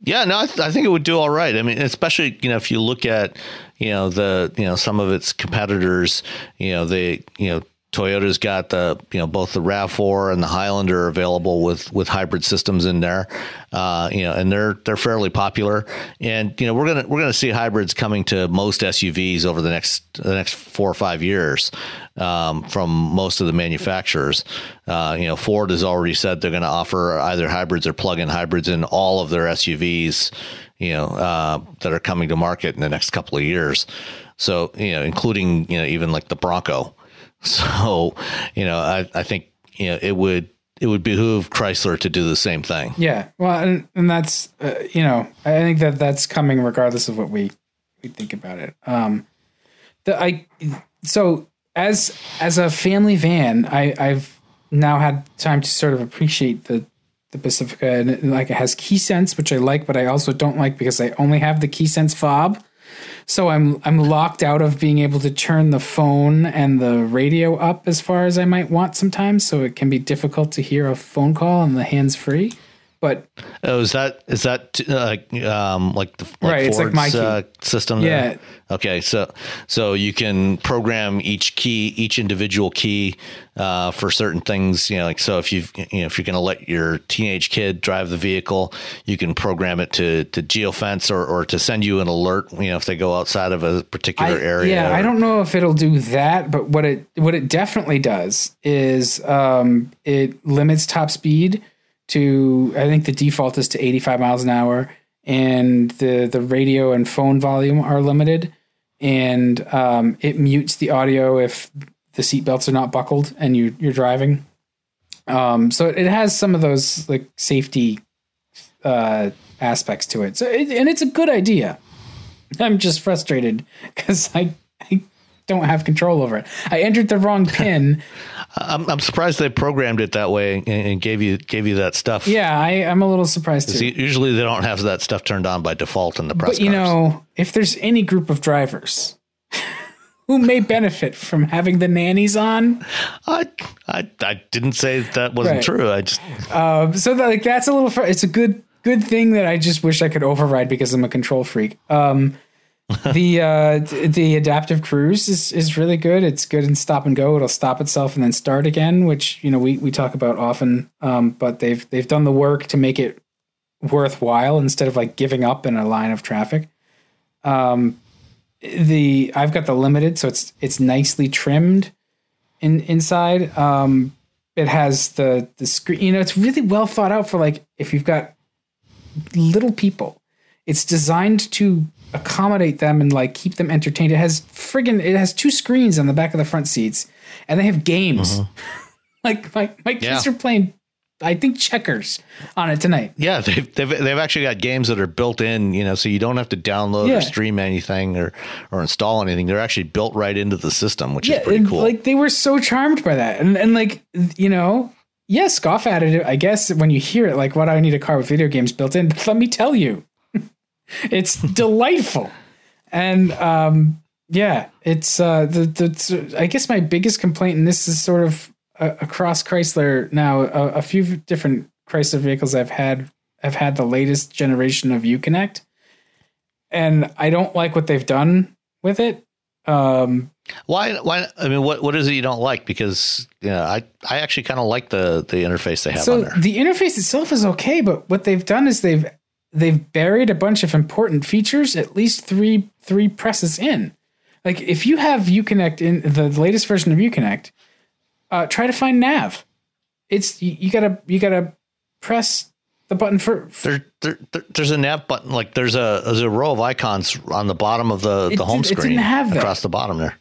Yeah, no, I, th- I think it would do all right. I mean, especially you know if you look at you know the you know some of its competitors, you know they you know Toyota's got the you know both the Rav Four and the Highlander available with with hybrid systems in there. Uh, you know, and they're they're fairly popular. And you know, we're gonna we're gonna see hybrids coming to most SUVs over the next the next four or five years um, from most of the manufacturers. Uh, you know, Ford has already said they're going to offer either hybrids or plug-in hybrids in all of their SUVs. You know, uh, that are coming to market in the next couple of years. So you know, including you know even like the Bronco. So you know, I I think you know it would it would behoove Chrysler to do the same thing. Yeah, well, and, and that's uh, you know I think that that's coming regardless of what we we think about it. Um, the I so as as a family van, I I've now had time to sort of appreciate the the Pacifica and like it has KeySense, which I like, but I also don't like because I only have the KeySense fob. So I'm I'm locked out of being able to turn the phone and the radio up as far as I might want sometimes. So it can be difficult to hear a phone call on the hands free. But oh, is that is that uh, um, like the like right? Ford's, it's like MyKey. Uh, system. There? Yeah. Okay, so so you can program each key, each individual key uh, for certain things. You know, like so if you you know if you're going to let your teenage kid drive the vehicle, you can program it to to geofence or or to send you an alert. You know, if they go outside of a particular I, area. Yeah, or, I don't know if it'll do that, but what it what it definitely does is um, it limits top speed to I think the default is to 85 miles an hour, and the the radio and phone volume are limited, and um, it mutes the audio if the seatbelts are not buckled and you you're driving. Um, so it has some of those like safety uh, aspects to it. So it, and it's a good idea. I'm just frustrated because I, I don't have control over it. I entered the wrong pin. I'm, I'm surprised they programmed it that way and, gave you gave you that stuff. Yeah, I, am a little surprised too. Usually they don't have that stuff turned on by default in the press. But you cars. know, if there's any group of drivers who may benefit from having the nannies on, I I, I didn't say that wasn't right. true. I just um, so that, like that's a little. Fr- it's a good good thing that I just wish I could override because I'm a control freak. Um, the uh, the adaptive cruise is is really good. It's good in stop and go. It'll stop itself and then start again, which you know we we talk about often. Um, but they've they've done the work to make it worthwhile instead of like giving up in a line of traffic. Um, the I've got the limited, so it's it's nicely trimmed in inside. Um, it has the the screen. You know, it's really well thought out for like if you've got little people. It's designed to accommodate them and like keep them entertained. It has friggin' it has two screens on the back of the front seats, and they have games. Uh-huh. like my my kids yeah. are playing. I think checkers on it tonight. Yeah, they've, they've they've actually got games that are built in, you know, so you don't have to download yeah. or stream anything or or install anything. They're actually built right into the system, which yeah, is pretty cool. Like they were so charmed by that, and and like you know, yes, scoff at it. I guess when you hear it, like, what I need a car with video games built in. But let me tell you, it's delightful. And um, yeah, it's uh, the, the I guess my biggest complaint, and this is sort of across Chrysler now. A, a, few different Chrysler vehicles I've had have had the latest generation of Uconnect, and I don't like what they've done with it. Um, why? Why? I mean, what what is it you don't like? Because yeah, I I actually kind of like the the interface they have. So the interface itself is okay, but what they've done is they've they've buried a bunch of important features at least three three presses in. Like if you have Uconnect in the latest version of Uconnect, uh, try to find nav. It's you, you, gotta you gotta press the button for. for there, there, there, there's a nav button. Like there's a there's a row of icons on the bottom of the the home screen. It didn't have that. across the bottom there.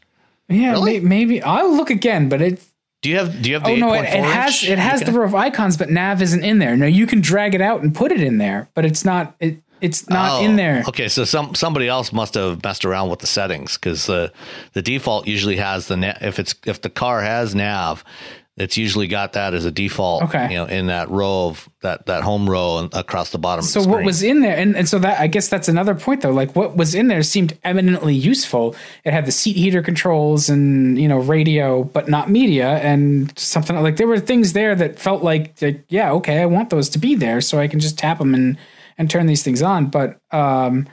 Yeah, really? may, maybe I'll look again, but it do you have do you have the oh no it, it has it has the row of icons but nav isn't in there. No you can drag it out and put it in there but it's not it it's not oh, in there. okay so some somebody else must have messed around with the settings because the the default usually has the if it's if the car has nav it's usually got that as a default, okay. you know, in that row of that that home row and across the bottom. So the what was in there, and, and so that I guess that's another point though. Like what was in there seemed eminently useful. It had the seat heater controls and you know radio, but not media and something like there were things there that felt like, like yeah, okay, I want those to be there, so I can just tap them and and turn these things on. But um,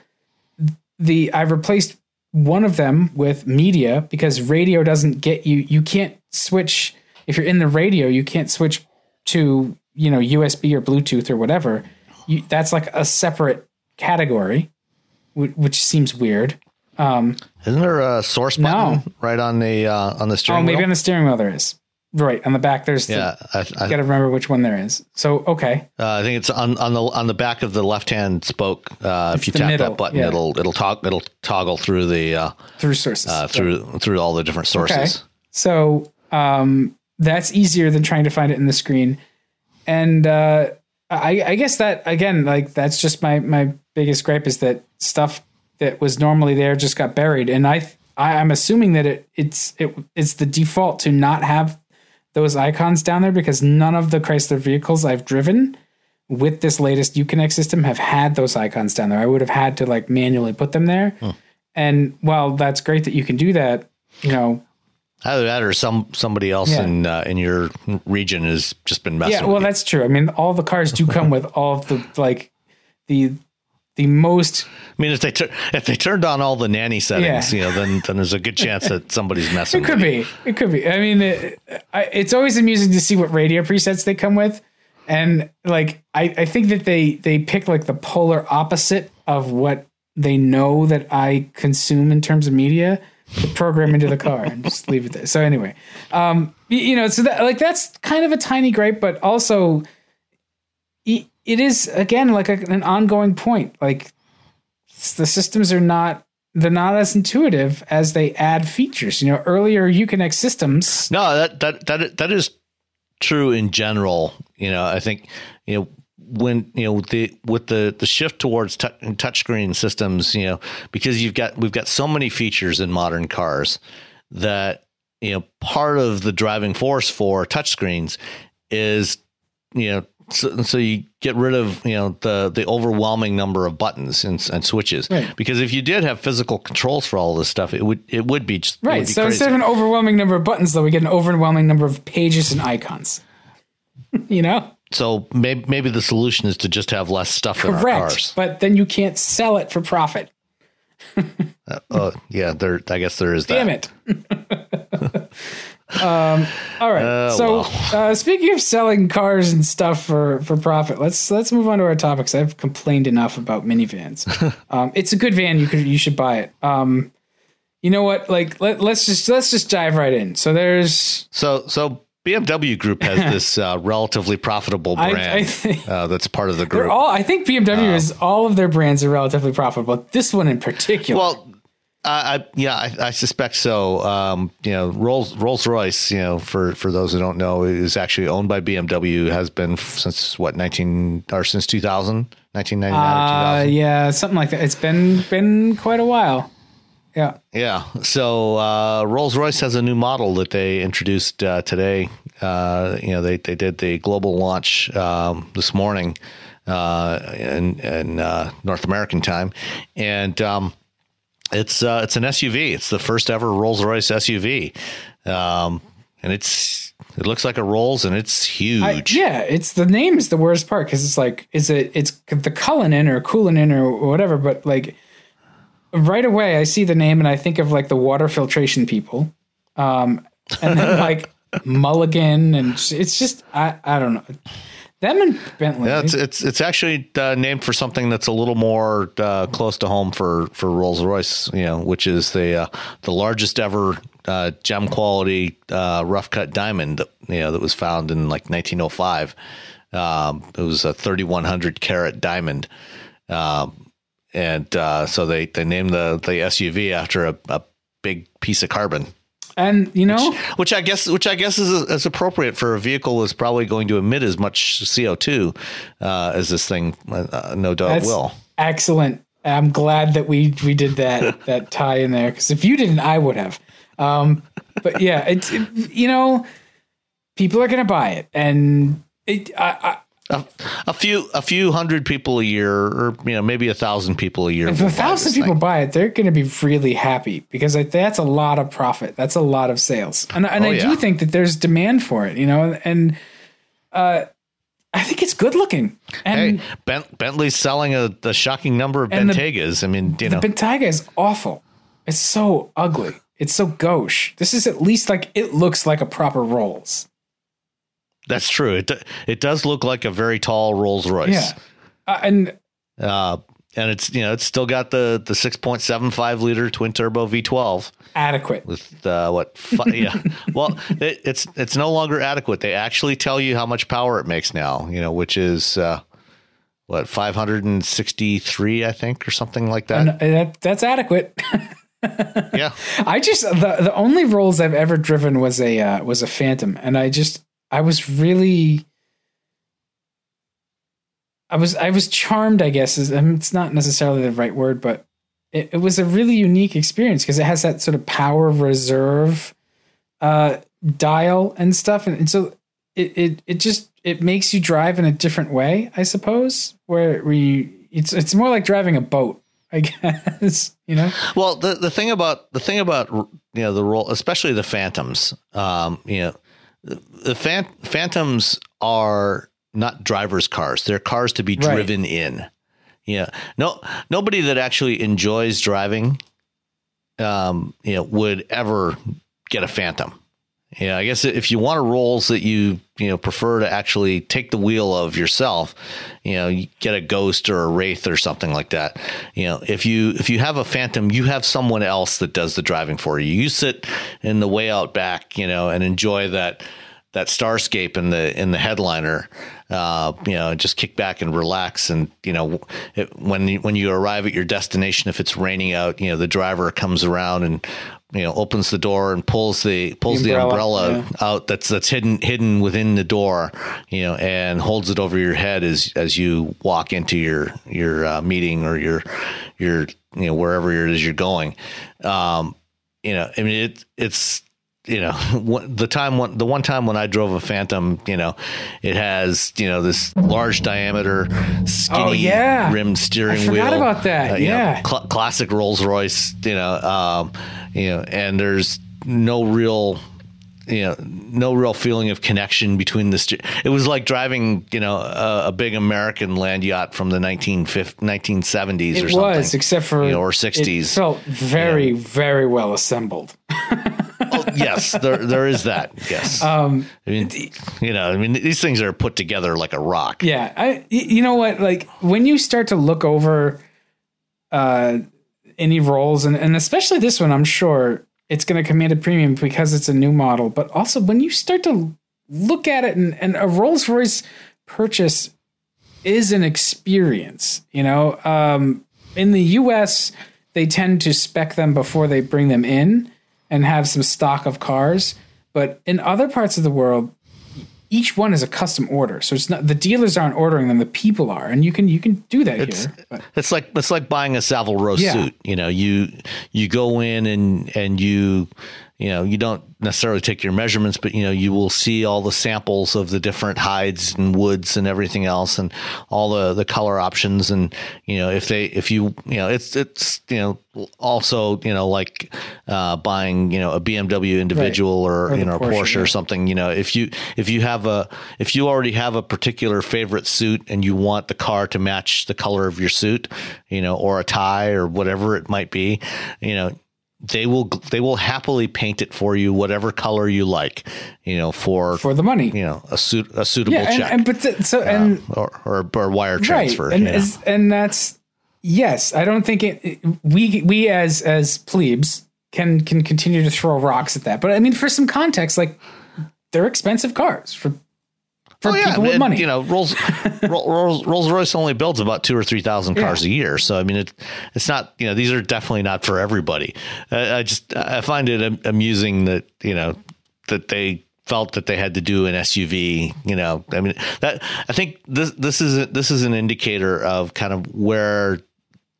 the I replaced one of them with media because radio doesn't get you. You can't switch if you're in the radio, you can't switch to you know USB or Bluetooth or whatever. You, that's like a separate category, wh- which seems weird. Isn't there a source No. button right on the uh, on the steering? Wheel? Oh, maybe wheel? on the steering wheel there is. Right on the back, there's the, yeah, I, I, got to remember which one there is. So okay, uh, I think it's on, on the on the back of the left hand spoke. Uh, if you tap middle, that button, yeah. it'll it'll tog- it'll toggle through the uh, through sources. uh, through through all the different sources. Okay. So um, that's easier than trying to find it in the screen. And uh, I, I guess that again, like that's just my my biggest gripe is that stuff that was normally there just got buried. And I, I I'm assuming that it it's it, it's the default to not have those icons down there because none of the Chrysler vehicles I've driven with this latest Uconnect system have had those icons down there. I would have had to like manually put them there. And while that's great that you can do that, you know, Either that or some somebody else Yeah. in uh, in your region has just been messing. Yeah, well, that's true. I mean, all the cars do come with all of the like the the most. I mean, if they tur- if they turned on all the nanny settings, Yeah. you know, then then there's a good chance that somebody's messing. It could with you. be. It could be. I mean, it, I, it's always amusing to see what radio presets they come with, and like I, I think that they they pick like the polar opposite of what they know that I consume in terms of media program into the car and just leave it there. So anyway, um, you know, so that like that's kind of a tiny gripe, but also it is again like a, an ongoing point. Like the systems are not they're not as intuitive as they add features. You know, earlier Uconnect systems. No, that that that that is true in general. You know, I think you know when you know the with the the shift towards tou- touchscreen systems. You know, because you've got we've got so many features in modern cars that you know part of the driving force for touchscreens is you know so, so you get rid of you know the the overwhelming number of buttons and, and switches Right. because if you did have physical controls for all this stuff it would it would be just it would Right. be So crazy. instead of an overwhelming number of buttons, though, we get an overwhelming number of pages and icons. you know? So maybe maybe the solution is to just have less stuff in our Correct. cars. But then you can't sell it for profit. Uh, yeah, there. I guess there is that. Damn it. um, all right. Uh, so well. uh, speaking of selling cars and stuff for, for profit, let's let's move on to our topics. I've complained enough about minivans. um, it's a good van. You could you should buy it. Um, you know what? Like let, let's just let's just dive right in. So there's So so BMW Group has this uh, relatively profitable I- I brand think- uh, that's part of the group. all. I think BMW is all of their brands are relatively profitable. This one in particular. well, I, I yeah, I, I suspect so. Um, you know, Rolls Rolls Royce. You know, for for those who don't know, is actually owned by BMW. Has been since what nineteen or since 2000, 1999 uh, 2000. yeah, something like that. It's been been quite a while. Yeah. Yeah. So uh, Rolls Royce has a new model that they introduced uh, today. Uh, you know, they, they did the global launch um, this morning uh, in, in uh, North American time, and um, it's uh, it's an SUV. It's the first ever Rolls Royce SUV, um, and it's it looks like a Rolls, and it's huge. I, yeah, it's the name is the worst part because it's like is it it's the Cullinan or Cullinan or whatever, but like right away I see the name and I think of like the water filtration people, um, and then like Mulligan and it's just I I don't know them and Bentley. Yeah, it's it's it's actually uh, named for something that's a little more uh, close to home for for Rolls Royce, you know, which is the uh, the largest ever uh, gem quality uh, rough cut diamond, that, you know, that was found in like 1905. Um, it was a 3100 carat diamond, um, and uh, so they they named the the SUV after a, a big piece of carbon and you know which I guess which I guess is, is appropriate for a vehicle that's probably going to emit as much CO two uh, as this thing, uh, no doubt will. excellent. I'm glad that we we did that that tie in there because if you didn't, I would have. Um, but yeah, it's it, you know people are gonna buy it, and it I, A, a few a few hundred people a year, or you know maybe a thousand people a year. If a thousand people thing. buy it, they're gonna be really happy because that's a lot of profit. That's a lot of sales, and and Oh, I yeah. do think that there's demand for it. You know, and uh, I think it's good looking. And Hey, Bent, Bentley's selling a, a shocking number of And the- Bentaygas. I mean, you know, the Bentayga is awful. It's so ugly. It's so gauche. This is at least like it looks like a proper Rolls. That's true. It it does look like a very tall Rolls Royce. Yeah, uh, and uh, and it's you know it's still got the the six point seven five liter twin turbo V twelve. Adequate with uh, what? Yeah. well, it, it's it's no longer adequate. They actually tell you how much power it makes now. You know, which is uh, what 563, I think, or something like that. Uh, that that's adequate. yeah. I just the the only Rolls I've ever driven was a uh, was a Phantom, and I just I was really. I was I was charmed, I guess. Is I mean, it's not necessarily the right word, but it, it was a really unique experience because it has that sort of power reserve uh, dial and stuff, and, and so it, it it just it makes you drive in a different way, I suppose. Where you it's it's more like driving a boat, I guess. You know. Well, the the thing about the thing about you know the role, especially the Phantoms, um, you know, the, the Phantoms are not drivers' cars; they're cars to be driven right. in. Yeah. No, nobody that actually enjoys driving, um, you know, would ever get a Phantom. Yeah, I guess if you want a Rolls that you you know prefer to actually take the wheel of yourself, you know, get a Ghost or a Wraith or something like that. You know, if you if you have a Phantom, you have someone else that does the driving for you. You sit in the way out back, you know, and enjoy that that starscape in the in the headliner uh, you know, just kick back and relax. And you know, it, when you, when you arrive at your destination, if it's raining out, you know, the driver comes around and you know opens the door and pulls the pulls the umbrella, the umbrella yeah. out that's that's hidden hidden within the door, you know, and holds it over your head as as you walk into your your uh, meeting or your your you know wherever it is you're going. Um, you know, I mean, it it's you know the time one the one time when I drove a Phantom, you know, it has you know this large diameter, skinny oh, yeah. rimmed steering I wheel. Forgot about that. Uh, yeah, know, cl- classic Rolls Royce. You know, um, you know, and there's no real you know no real feeling of connection between the st- it was like driving you know a, a, big american land yacht from the 1970s it or something was except for you know, or 60s it felt very you know. very well assembled oh, yes there there is that yes. Um i mean you know i mean these things are put together like a rock. Yeah i you know what like when you start to look over uh any Rolls and, and especially this one i'm sure it's going to command a premium because it's a new model. But also, when you start to look at it, and, and a Rolls Royce purchase is an experience, you know, um, in the US, they tend to spec them before they bring them in and have some stock of cars. But in other parts of the world, each one is a custom order. So it's not the dealers aren't ordering them; the people are, and you can you can do that it's, here. But. It's like it's like buying a Savile Row yeah. suit. You know, you you go in and and you you know you don't necessarily take your measurements but you know you will see all the samples of the different hides and woods and everything else and all the the color options and you know if they if you you know it's it's you know also you know like uh, buying you know a BMW individual right. or, or, you know Porsche, a Porsche yeah. or something you know if you if you have a if you already have a particular favorite suit and you want the car to match the color of your suit you know or a tie or whatever it might be you know they will they will happily paint it for you whatever color you like you know for for the money. you know a suit a suitable yeah, and, check. and but so and uh, or, or, or wire transfer right. and is, and that's yes i don't think it we we as as plebes can can continue to throw rocks at that. But i mean for some context like they're expensive cars for for oh, yeah. people with money. You know, Rolls, Rolls Rolls Royce only builds about two or three thousand cars yeah. a year, so I mean, it, it's not. You know, these are definitely not for everybody. I, I just I find it amusing that you know that they felt that they had to do an SUV. You know, I mean that I think this this is this is an indicator of kind of where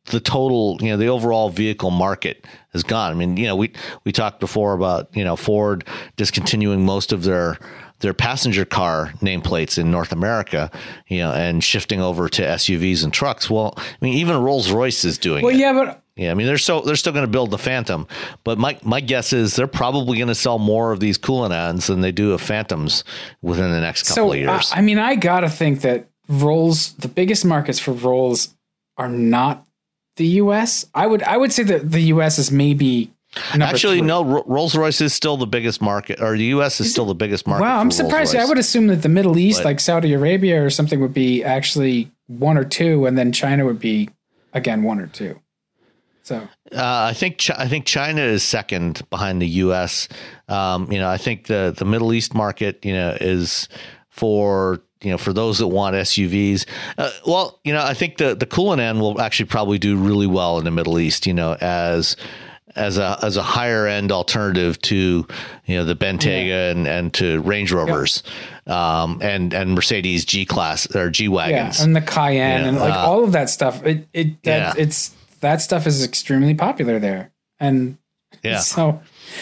the total, you know, the overall vehicle market has gone. I mean, you know, we we talked before about you know Ford discontinuing most of their their passenger car nameplates in North America, you know, and shifting over to SUVs and trucks. Well, I mean, even Rolls Royce is doing well, it. yeah, but yeah, I mean, they're so they're still going to build the Phantom, but my my guess is they're probably going to sell more of these Cullinans than they do of Phantoms within the next couple so, of years. Uh, I mean, I gotta think that Rolls, the biggest markets for Rolls, are not the U.S. I would I would say that the U.S. is maybe Actually, three. no. Rolls Royce is still the biggest market, or the U.S. is, is still the biggest market. Wow, I'm surprised. I would assume that the Middle East, but, like Saudi Arabia or something, would be actually one or two, and then China would be again one or two. So uh, I think Ch- I think China is second behind the U.S. Um, you know, I think the the Middle East market, you know, is for you know for those that want SUVs. Uh, well, you know, I think the the Cullinan will actually probably do really well in the Middle East. You know, as as a as a higher end alternative to you know the Bentayga yeah. and, and to Range Rovers, yeah. um, and and Mercedes G class or G wagons, yeah, and the Cayenne and like uh, all of that stuff. It it that, it's that stuff is extremely popular there, and yeah, so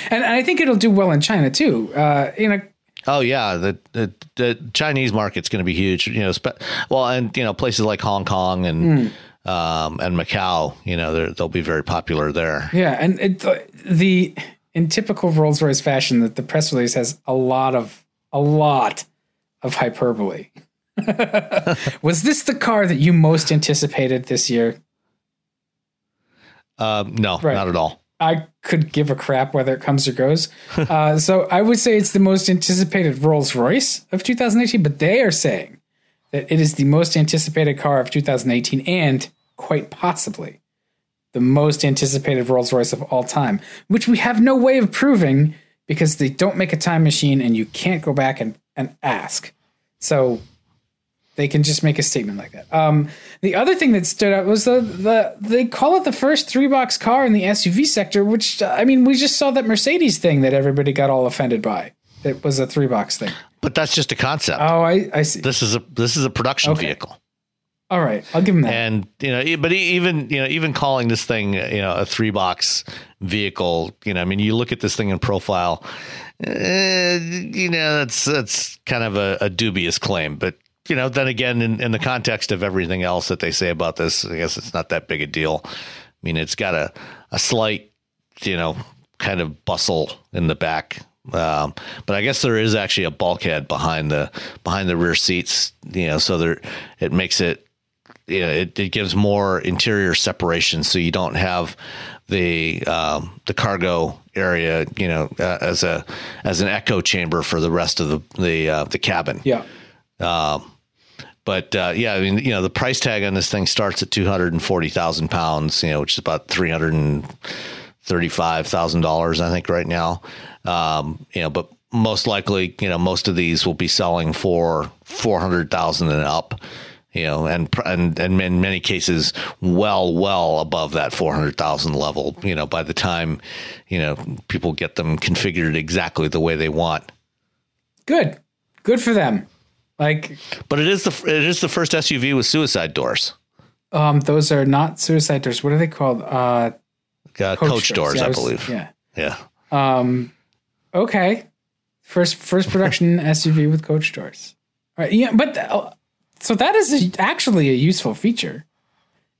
and, and I think it'll do well in China too. Uh, you know. Oh yeah, the, the the Chinese market's going to be huge. You know, spe- well, and you know places like Hong Kong and. Mm um, and Macau, you know, they'll be very popular there. Yeah, and it, the in typical Rolls Royce fashion, that the press release has a lot of a lot of hyperbole. Was this the car that you most anticipated this year? Um, no, right. not at all. I could give a crap whether it comes or goes. uh, so I would say it's the most anticipated Rolls Royce of 2018, but they are saying that it is the most anticipated car of 2018 and quite possibly the most anticipated Rolls Royce of all time, which we have no way of proving because they don't make a time machine and you can't go back and, and ask. So they can just make a statement like that. Um, the other thing that stood out was the, the they call it the first three box car in the SUV sector, which I mean, we just saw that Mercedes thing that everybody got all offended by. It was a three box thing. But that's just a concept. Oh, I, I see. This is a this is a production okay. vehicle. All right, I'll give him that. And you know, but even you know, even calling this thing you know a three box vehicle, you know, I mean, you look at this thing in profile, uh, you know, that's that's kind of a, a, dubious claim. But you know, then again, in, in the context of everything else that they say about this, I guess it's not that big a deal. I mean, it's got a a slight, you know, kind of bustle in the back um, but I guess there is actually a bulkhead behind the behind the rear seats, you know, so there it makes it you know, it, it gives more interior separation, so you don't have the um, the cargo area, you know, uh, as a as an echo chamber for the rest of the the uh, the cabin. Yeah. Um, but uh, yeah, I mean, you know, the price tag on this thing starts at two hundred and forty thousand pounds, you know, which is about three hundred and thirty-five thousand dollars, I think, right now. Um, you know, but most likely, you know, most of these will be selling for four hundred thousand and up. You know, and and and in many cases, well, well above that four hundred thousand level. You know, by the time, you know, people get them configured exactly the way they want. Good, good for them. Like, but it is the it is the first SUV with suicide doors. Um, those are not suicide doors. What are they called? Uh, uh coach, coach, doors, yeah, I, was, I, believe. Yeah, yeah. Um, okay. First first production SUV with coach doors. All right, yeah, but uh, so that is a, actually a useful feature.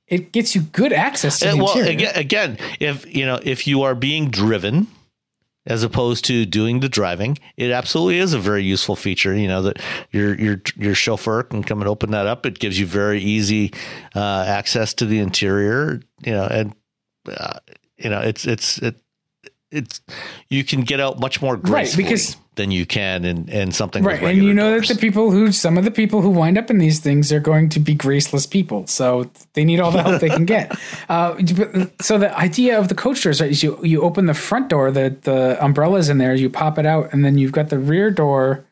It gets you good access to the well, interior. Again, again, if you know if you are being driven as opposed to doing the driving, it absolutely is a very useful feature. You know that your your your chauffeur can come and open that up. It gives you very easy uh, access to the interior. You know, and uh, you know it's it's it it's you can get out much more gracefully right, because, than you can in, in something right. and you know doors. that the people who some of the people who wind up in these things are going to be graceless people, so they need all the help they can get. Uh, so the idea of the coach doors right, is you you open the front door, the the umbrellas in there, you pop it out, and then you've got the rear door.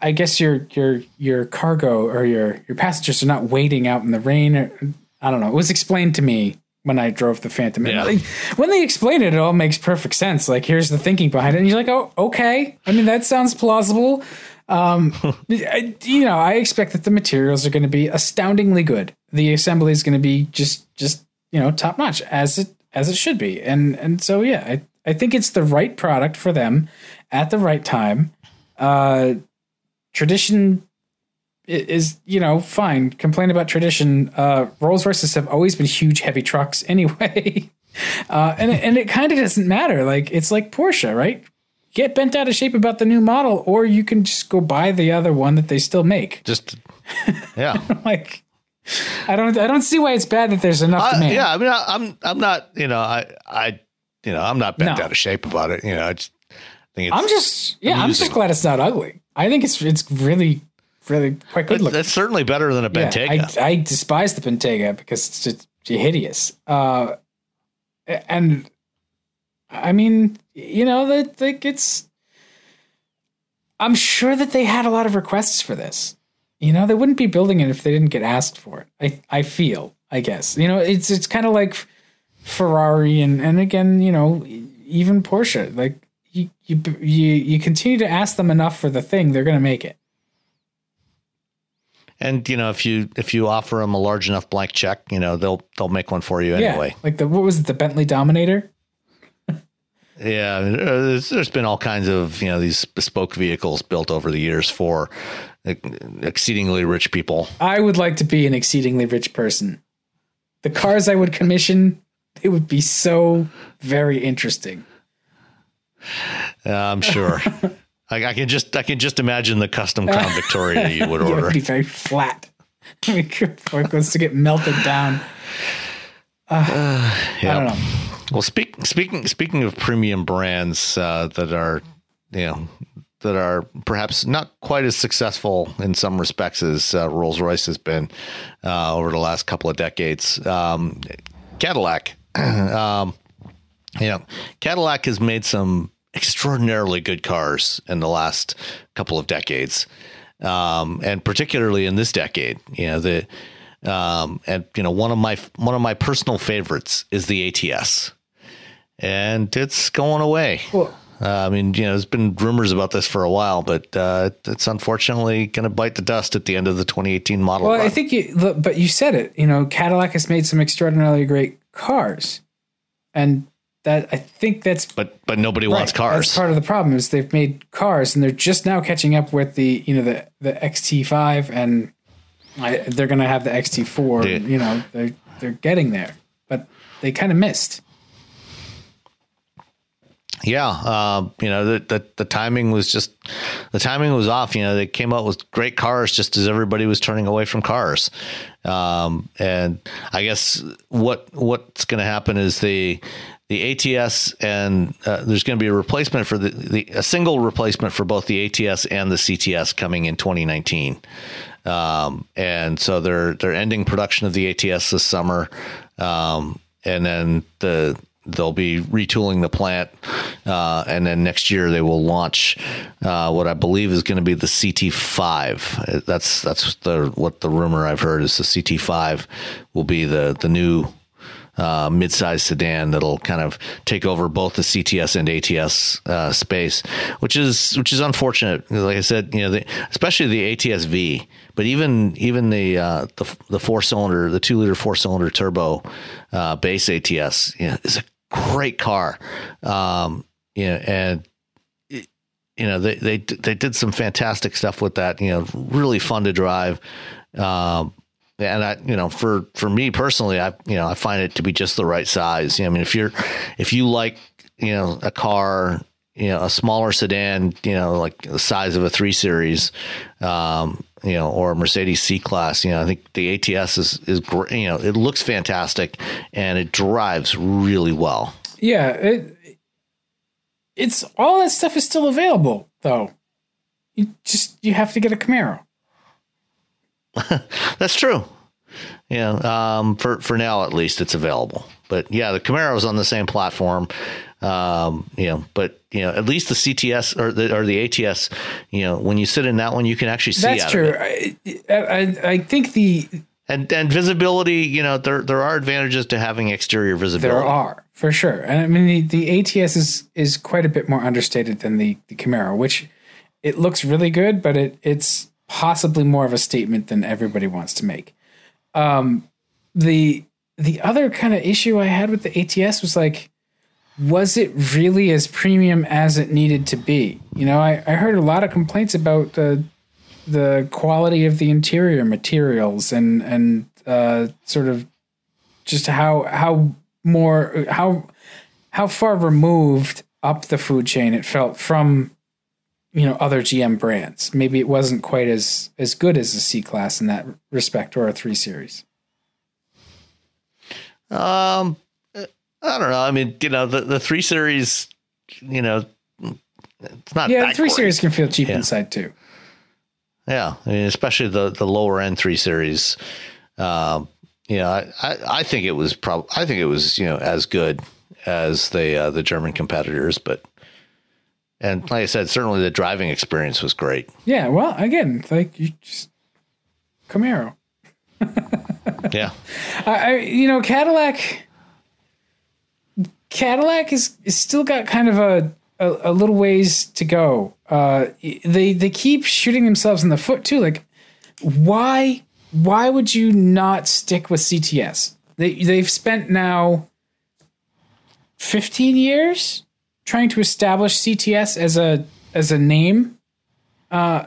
I guess your your your cargo or your your passengers are not waiting out in the rain. Or, I don't know. It was explained to me when I drove the Phantom. Yeah. Like, when they explain it, it all makes perfect sense. Like, here's the thinking behind it. And you're like, oh, okay. I mean, that sounds plausible. Um, you know, I expect that the materials are going to be astoundingly good. The assembly is going to be just, just you know, top notch as it as it should be. And and so yeah, I I think it's the right product for them at the right time. Uh, tradition is you know fine. Complain about tradition. Uh, Rolls Royces have always been huge, heavy trucks anyway, uh, and and it kind of doesn't matter. Like it's like Porsche, right? Get bent out of shape about the new model, or you can just go buy the other one that they still make. Just yeah, like. I don't. I don't see why it's bad that there's enough demand. Yeah, I mean, I, I'm. I'm not. You know, I. I you know, I'm not bent No. out of shape about it. You know, I just think it's, I'm just yeah, I'm just glad it's not ugly. I think it's it's really really quite good looking. it's certainly better than a Yeah, I, I despise the Bentayga because it's just hideous. Uh, and I mean, you know, that like it's. I'm sure that they had a lot of requests for this. You know, they wouldn't be building it if they didn't get asked for it. I I feel, I guess. You know, it's it's kind of like Ferrari and and again, you know, even Porsche. Like you you you you continue to ask them enough for the thing, they're going to make it. And you know, if you if you offer them a large enough blank check, you know, they'll they'll make one for you anyway. Yeah, like the what was it, the Bentley Dominator? Yeah, there's, there's been all kinds of you know these bespoke vehicles built over the years for exceedingly rich people. I would like to be an exceedingly rich person. The cars I would commission, it would be so very interesting. I'm sure. I, I can just I can just imagine the custom Crown Victoria you would order. It would be very flat. It goes to get melted down. Uh, I don't know. Well, speak, speaking speaking of premium brands uh, that are, you know, that are perhaps not quite as successful in some respects as uh, Rolls Royce has been uh, over the last couple of decades, um, Cadillac. um, you know, Cadillac has made some extraordinarily good cars in the last couple of decades, um, and particularly in this decade. You know the. Um, and you know one of my one of my personal favorites is the ATS, and it's going away. Well, Uh, I mean, you know, there's been rumors about this for a while, but uh, it's unfortunately going to bite the dust at the end of the 2018 model. well, run. I think you, but you said it. You know, Cadillac has made some extraordinarily great cars, and that I think that's but but nobody wants cars. That's part of the problem is they've made cars and they're just now catching up with the you know the the XT5 and I, they're going to have the XT4. Yeah. You know they're they're getting there, but they kind of missed. Yeah, uh, you know the, the the timing was just the timing was off. You know they came out with great cars just as everybody was turning away from cars, um, and I guess what what's going to happen is the the ATS and uh, there's going to be a replacement for the, the a single replacement for both the ATS and the CTS coming in 2019. Um, and so they're they're ending production of the ATS this summer, um, and then the they'll be retooling the plant, uh, and then next year they will launch uh, what I believe is going to be the CT5. That's that's the what the rumor I've heard is the CT5 will be the the new uh, mid-sized sedan that'll kind of take over both the CTS and ATS uh, space, which is which is unfortunate. Like I said, you know, the, especially the ATS V, but even even the uh, the the four cylinder, the two liter four cylinder turbo uh, base ATS, you know, is a great car. Um, you know, and you know they they they did some fantastic stuff with that. You know, really fun to drive. Um, and I, you know, for for me personally, I, you know, I find it to be just the right size. You know, I mean, if you're if you like, you know, a car, you know, a smaller sedan, you know, like the size of a three series, um, you know, or a Mercedes C class, you know, I think the ATS is is great. You know, it looks fantastic and it drives really well. Yeah, it, it's all that stuff is still available though. You just you have to get a Camaro. That's true. Yeah, um, for for now at least it's available. But yeah, the Camaro is on the same platform. Um, you know, but you know, at least the CTS or the or the ATS, you know, when you sit in that one, you can actually see. That's out of true. it. I, I I think the And and visibility, you know, there there are advantages to having exterior visibility. There are for sure, and I mean the, the ATS is is quite a bit more understated than the, the Camaro, which it looks really good, but it it's possibly more of a statement than everybody wants to make. Um, the the other kind of issue I had with the ATS was like, was it really as premium as it needed to be? You know, I, I heard a lot of complaints about the the quality of the interior materials and and uh, sort of just how how more how how far removed up the food chain it felt from you know other GM brands. Maybe it wasn't quite as as good as a C class in that respect or a three series. Um, I don't know. I mean, you know, the, the three series, you know, it's not. Yeah, that three great. series can feel cheap Yeah. inside too. Yeah, I mean, especially the the lower end three series. Um, you know, I, I, I think it was probably I think it was you know as good as the uh, the German competitors, but and like I said, certainly the driving experience was great. Yeah, well, again, it's like you just Camaro. Yeah, I, I you know Cadillac. Cadillac is, is still got kind of a, a, a little ways to go. Uh, they they keep shooting themselves in the foot too. Like, why why would you not stick with CTS? They they've spent now fifteen years trying to establish CTS as a as a name. Uh,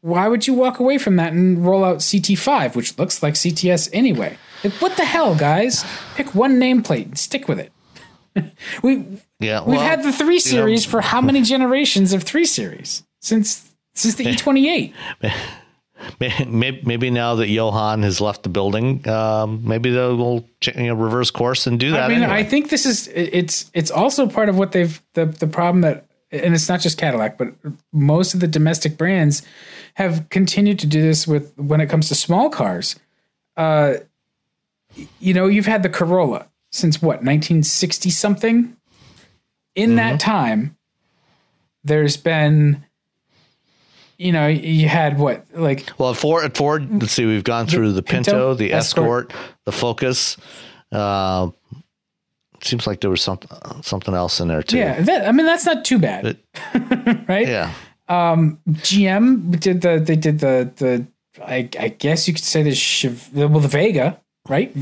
why would you walk away from that and roll out CT5, which looks like CTS anyway? Like, what the hell, guys? Pick one nameplate and stick with it. we yeah. we've had the three you know, series for how many generations of three series since since the E28? Maybe, maybe now that Johan has left the building, um, maybe they'll you know, reverse course and do that. I mean, anyway. I think this is it's it's also part of what they've the the problem that and it's not just Cadillac, but most of the domestic brands have continued to do this with when it comes to small cars. Uh, you know, you've had the Corolla since what 1960 something. In that time, there's been, you know, you had what like Well, at Ford, at Ford, let's see, we've gone through the Pinto, the Escort. Escort, the Focus. Uh, seems like there was something something else in there too. yeah, that, I mean that's not too bad, right? yeah. GM did the they did the the I, I guess you could say the Chev- well the Vega right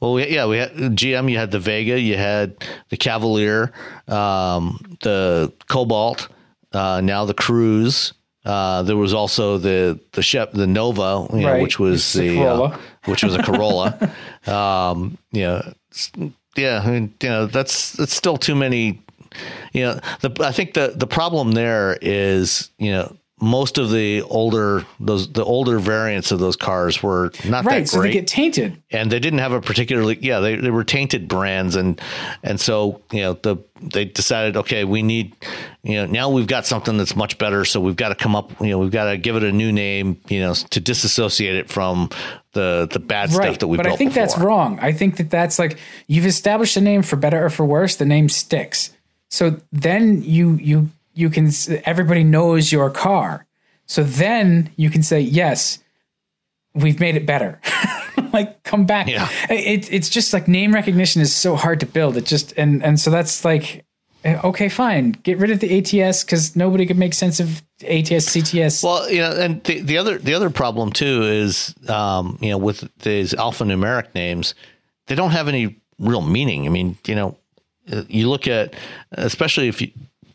Well, we, yeah, we had GM. You had the Vega. You had the Cavalier, um, the Cobalt. Uh, now the Cruze. Uh, there was also the the Shep, the Nova, you know, Right, which was it's the uh, which was a Corolla. um, you know, yeah, I mean, you know, that's that's still too many. You know, the I think the the problem there is you know most of the older those the older variants of those cars were not right that so great. they get tainted. And they didn't have a particularly yeah they, they were tainted brands. And and so you know the they decided okay we need you know now we've got something that's much better. So we've got to come up you know we've got to give it a new name you know to disassociate it from the the bad right stuff that we but I think that's wrong. I think that that's like you've established a name for better or for worse the name sticks. So then you you you can everybody knows your car. So then you can say yes we've made it better. Like come back. Yeah. it, it's just like name recognition is so hard to build. It just and and so that's like eh, okay fine. Get rid of the ats because nobody could make sense of ats cts Well, you know, and the, the other the other problem too is, um, you know, with these alphanumeric names, they don't have any real meaning. I mean, you know, uh, you look at, especially if you,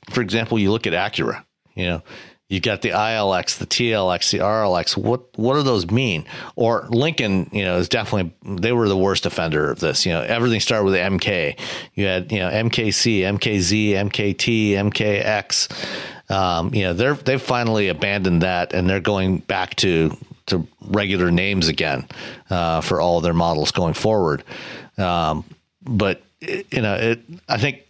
for example, you look at Acura. You know, you got the ILX, the TLX, the RLX. What what do those mean? Or Lincoln, you know, is definitely they were the worst offender of this. You know, everything started with MK. You had you know MKC, MKZ, MKT, MKX. Um, you know, they're they've finally abandoned that and they're going back to to regular names again uh, for all their models going forward. Um, but you know, it I think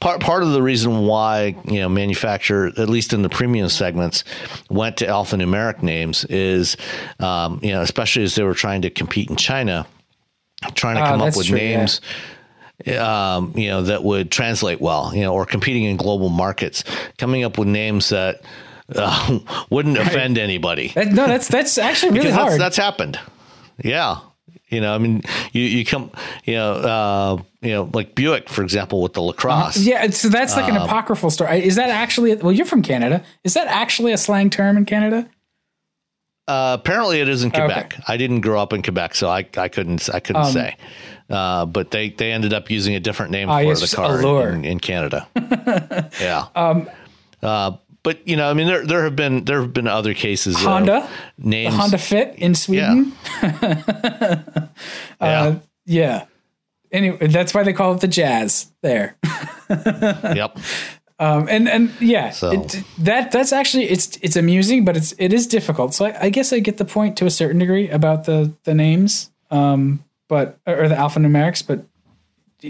part part of the reason why you know manufacturer at least in the premium segments went to alphanumeric names is um, you know especially as they were trying to compete in China, trying to Ah, come up with true, yeah. names. Um, you know that would translate well, you know, or competing in global markets, coming up with names that uh, wouldn't offend anybody That- no that's that's actually really that's, hard that's happened. Yeah. You know, I mean, you, you come, you know, uh, you know, like Buick, for example, with the LaCrosse. Yeah, so that's like an Um, apocryphal story. Is that actually? Well, you're from Canada. Is that actually a slang term in Canada? Uh, apparently, it is in Quebec. I didn't grow up in Quebec, so I, I couldn't I couldn't say. Uh, but they, they ended up using a different name Ah, for the car in, in Canada. yeah. Um, uh, but you know, I mean, there there have been there have been other cases. Honda, names. Honda Fit in Sweden. yeah. Uh, yeah. Anyway, that's why they call it the Jazz there. yep. Um, and and yeah, So- it, that that's actually it's it's amusing, but it's it is difficult. So I, I guess I get the point to a certain degree about the the names, um, but or the alphanumerics. But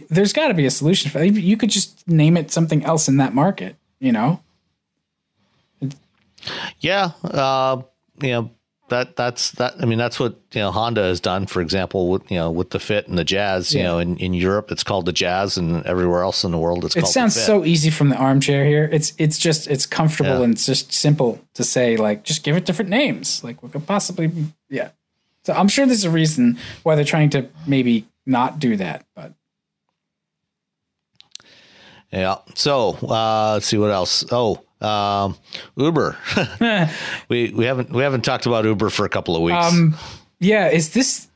there's got to be a solution for that. You could just name it something else in that market, you know? Yeah. Uh, you know, that that's that. I mean, that's what you know Honda has done. For example, with you know with the Fit and the Jazz. You Yeah. know, in, in Europe it's called the Jazz, and everywhere else in the world it's It sounds so easy from the armchair here. It's it's just it's comfortable Yeah. and it's just simple to say like just give it different names. Like what could possibly yeah. So I'm sure there's a reason why they're trying to maybe not do that, but Yeah. So uh, let's see what else. Oh, um, Uber. we we haven't we haven't talked about Uber for a couple of weeks. um yeah, is this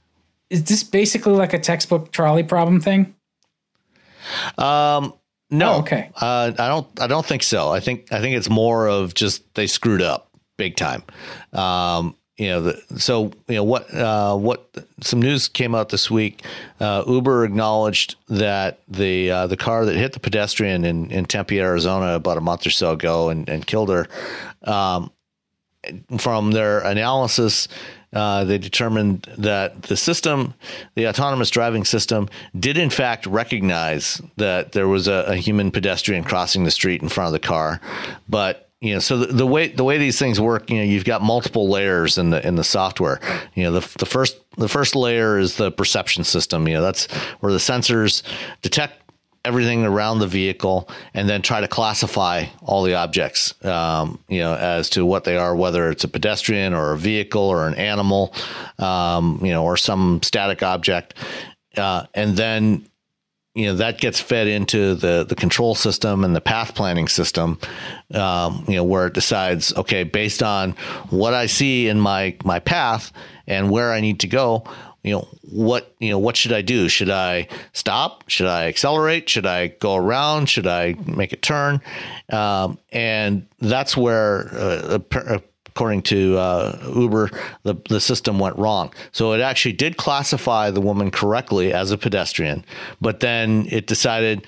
is this basically like a textbook trolley problem thing? no. oh, okay. Uh, I don't. I don't think so. I think. I think it's more of just they screwed up big time. Um, you know. The, so you know what? Uh, what? Some news came out this week. Uh, Uber acknowledged that the uh, the car that hit the pedestrian in, in Tempe, Arizona, about a month or so ago, and, and killed her. Um, from their analysis, uh, they determined that the system, the autonomous driving system, did in fact recognize that there was a, a human pedestrian crossing the street in front of the car. But you know, so the, the way the way these things work, you know, you've got multiple layers in the in the software. You know, the the first the first layer is the perception system. You know, that's where the sensors detect everything around the vehicle and then try to classify all the objects um, you know as to what they are whether it's a pedestrian or a vehicle or an animal um, you know or some static object uh, and then you know that gets fed into the the control system and the path planning system um, you know where it decides okay based on what i see in my my path and where i need to go you know what you know what should i do? Should i stop? Should i accelerate? Should i go around? Should i make a turn? Um, and that's where uh, appa- according to uh, Uber, the, the system went wrong. So it actually did classify the woman correctly as a pedestrian, but then it decided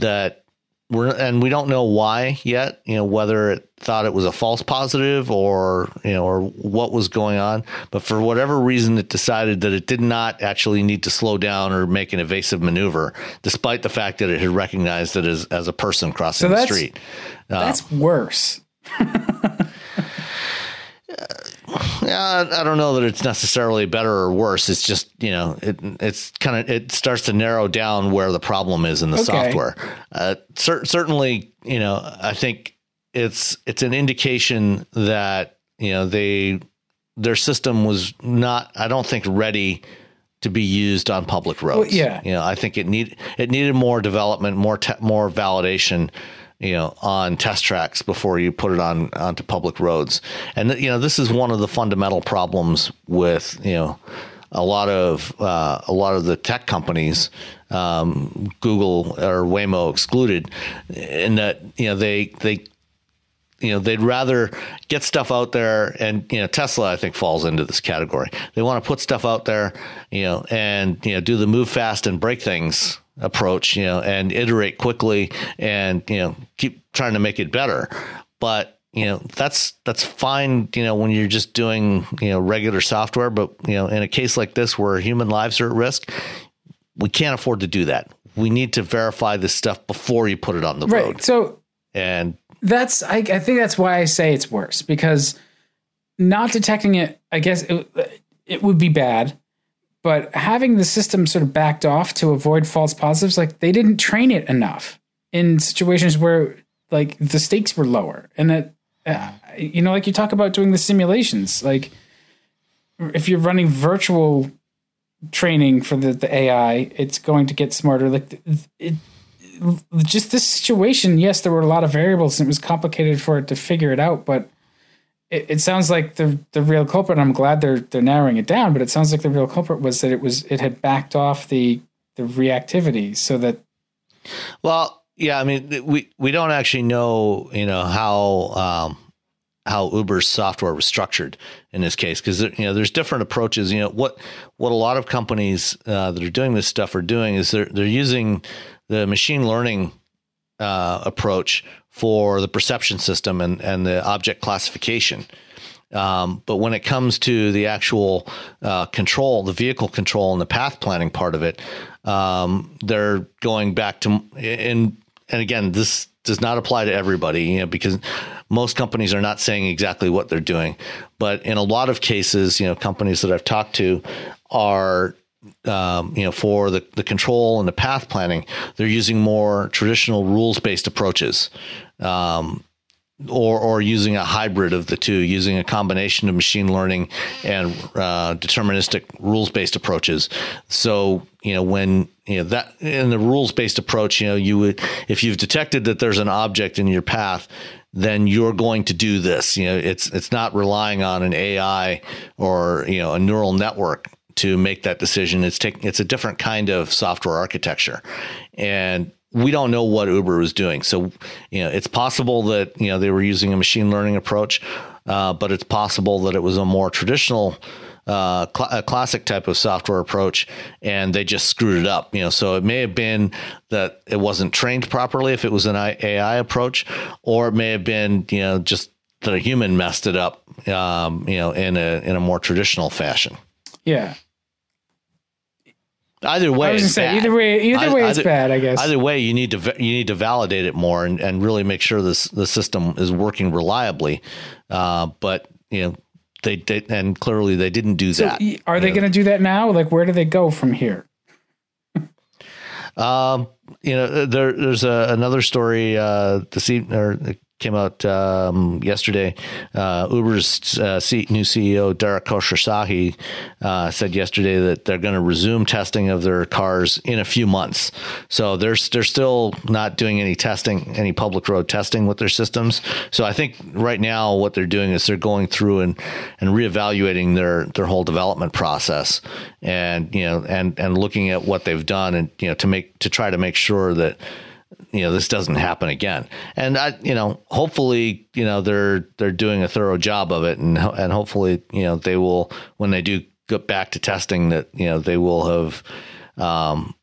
that we're, and we don't know why yet, you know, whether it thought it was a false positive or, you know, or what was going on. But for whatever reason, it decided that it did not actually need to slow down or make an evasive maneuver, despite the fact that it had recognized it as, as a person crossing So the that's- street. That's worse. Yeah, I don't know that it's necessarily better or worse. It's just you know, it it's kind of it starts to narrow down where the problem is in the Okay. software. Uh, cer- certainly, you know, I think it's it's an indication that you know they their system was not. I don't think ready to be used on public roads. yeah. you know, I think it need it needed more development, more te- more validation you know, on test tracks before you put it on onto public roads. And you know, this is one of the fundamental problems with you know a lot of uh, a lot of the tech companies, um, Google or Waymo excluded, in that you know they they you know they'd rather get stuff out there and you know tesla i think falls into this category they want to put stuff out there you know and you know do the move fast and break things approach you know and iterate quickly and you know keep trying to make it better. But you know that's that's fine you know when you're just doing you know regular software. But you know in a case like this where human lives are at risk we can't afford to do that. We need to verify this stuff before you put it on the Right. road. So and that's I, I think that's why I say it's worse because not detecting it, I guess it, it would be bad, but having the system sort of backed off to avoid false positives, like they didn't train it enough in situations where like the stakes were lower, and that uh, you know, like you talk about doing the simulations, like if you're running virtual training for the, the AI, it's going to get smarter. Like it, just this situation, yes, there were a lot of variables and it was complicated for it to figure it out, but it, it sounds like the the real culprit. I'm glad they're they're narrowing it down, but it sounds like the real culprit was that it was it had backed off the the reactivity so that Well, yeah, I mean, we we don't actually know, you know, how um, how Uber's software was structured in this case because you know there's different approaches. You know what what a lot of companies uh, that are doing this stuff are doing is they're they're using the machine learning uh, approach for the perception system and and the object classification. Um, but when it comes to the actual uh, control, the vehicle control and the path planning part of it, um, they're going back to and and again, this does not apply to everybody, you know, because most companies are not saying exactly what they're doing. But in a lot of cases, you know, companies that I've talked to are um, you know, for the, the control and the path planning, they're using more traditional rules based approaches. Um, or, or using a hybrid of the two, using a combination of machine learning and uh, deterministic rules based approaches. So, you know, when, you know, that in the rules based approach, you know, you would, if you've detected that there's an object in your path, then you're going to do this. You know, it's, it's not relying on an AI or, you know, a neural network to make that decision. It's taking it's a different kind of software architecture, and we don't know what Uber was doing. So, you know, it's possible that you know they were using a machine learning approach, uh, but it's possible that it was a more traditional. Uh, cl- a classic type of software approach, and they just screwed it up. You know, so it may have been that it wasn't trained properly if it was an AI approach, or it may have been you know just that a human messed it up. Um, you know, in a in a more traditional fashion. Yeah, Either way, I was say, either way, either way, it's bad. I guess. Either way, you need to you need to validate it more and, and really make sure this the system is working reliably. Uh, but you know, they, they and clearly they didn't do so that. Are they going to do that now? Like, where do they go from here? um, you know, there there's a, another story uh, this evening or came out um, yesterday. Uh, Uber's uh, new CEO Dara Khosrowshahi uh, said yesterday that they're going to resume testing of their cars in a few months. So they're they're still not doing any testing, any public road testing with their systems. So I think right now what they're doing is they're going through and and reevaluating their their whole development process and you know and and looking at what they've done and you know to make to try to make sure that you know this doesn't happen again and i you know hopefully you know they're they're doing a thorough job of it and and hopefully you know they will when they do get back to testing that you know they will have um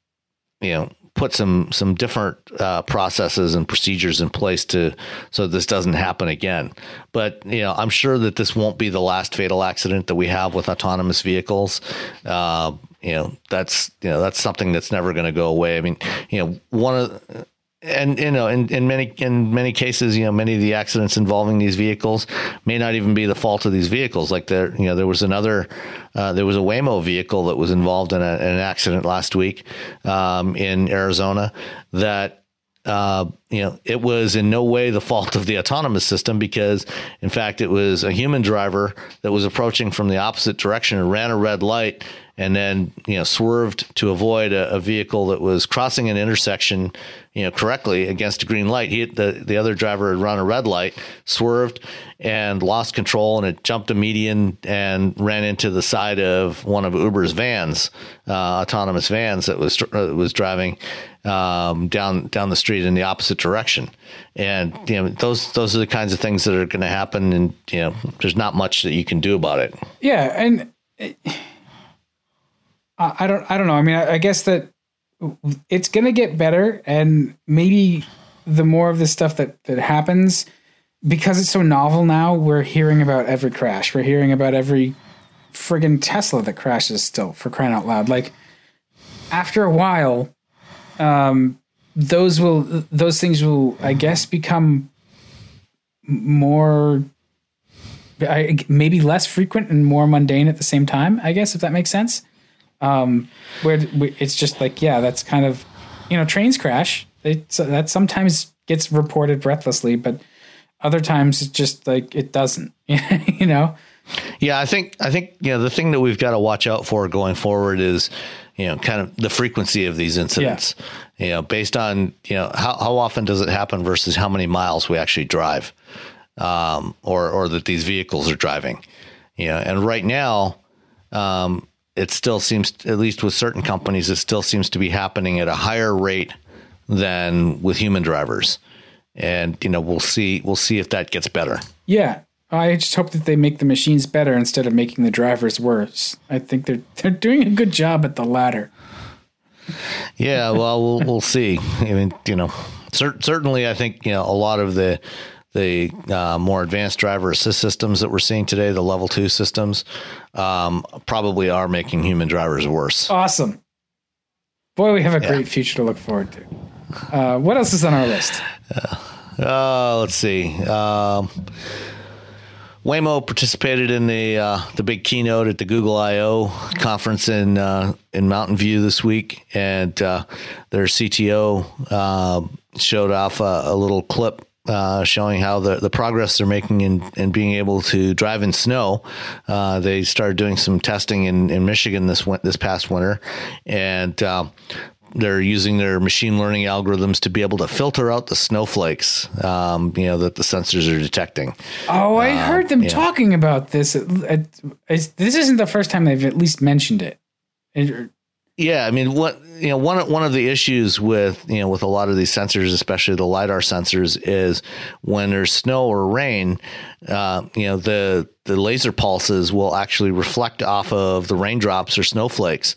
you know put some some different uh, processes and procedures in place to so this doesn't happen again. But you know, I'm sure that this won't be the last fatal accident that we have with autonomous vehicles. Uh, you know, that's you know that's something that's never going to go away. I mean, you know, one of and you know, in, in many in many cases, you know, many of the accidents involving these vehicles may not even be the fault of these vehicles. Like there, you know, there was another, uh, there was a Waymo vehicle that was involved in, a, in an accident last week um, in Arizona that uh, you know, it was in no way the fault of the autonomous system because, in fact, it was a human driver that was approaching from the opposite direction and ran a red light and then, you know, swerved to avoid a, a vehicle that was crossing an intersection you know, correctly against a green light. He the the other driver had run a red light, swerved, and lost control, and it jumped a median and ran into the side of one of Uber's vans, uh, autonomous vans that was uh, was driving um, down down the street in the opposite direction. And you know, those those are the kinds of things that are going to happen, and you know, there's not much that you can do about it. Yeah, and. It, I don't. I don't know. I mean, I, I guess that it's going to get better and maybe the more of this stuff that that happens because it's so novel now we're hearing about every crash we're hearing about every friggin tesla that crashes still for crying out loud like after a while um those will those things will i guess become more I, maybe less frequent and more mundane at the same time i guess if that makes sense um, where it's just like, yeah, that's kind of, you know, trains crash. That sometimes gets reported breathlessly, but other times it's just like it doesn't, you know? Yeah, I think I think you know the thing that we've got to watch out for going forward is you know kind of the frequency of these incidents. Yeah. You know, based on you know how how often does it happen versus how many miles we actually drive, um, or or that these vehicles are driving. You know, and right now, um, it still seems, at least with certain companies, it still seems to be happening at a higher rate than with human drivers. And you know, we'll see. We'll see if that gets better. Yeah, I just hope that they make the machines better instead of making the drivers worse. I think they're they're doing a good job at the latter. Yeah, well, we'll we'll see. I mean, you know, cer- certainly, I think you know a lot of the the uh, more advanced driver assist systems that we're seeing today, the level two systems, um, probably are making human drivers worse. Awesome. Boy, we have a great future to look forward to. Uh, what else is on our list? Uh, let's see. Um, Waymo participated in the uh, the big keynote at the Google I/O conference in uh, in Mountain View this week, and uh, their CTO uh, showed off a, a little clip uh, showing how the, the progress they're making in, in being able to drive in snow. Uh, they started doing some testing in, in Michigan this this past winter, and um, they're using their machine learning algorithms to be able to filter out the snowflakes, um, you know, that the sensors are detecting. Oh, I heard them yeah. talking about this. It- it- it's- this isn't the first time they've at least mentioned it. It- Yeah, I mean, what you know, one one of the issues with you know with a lot of these sensors, especially the lidar sensors, is when there's snow or rain, uh, you know, the the laser pulses will actually reflect off of the raindrops or snowflakes,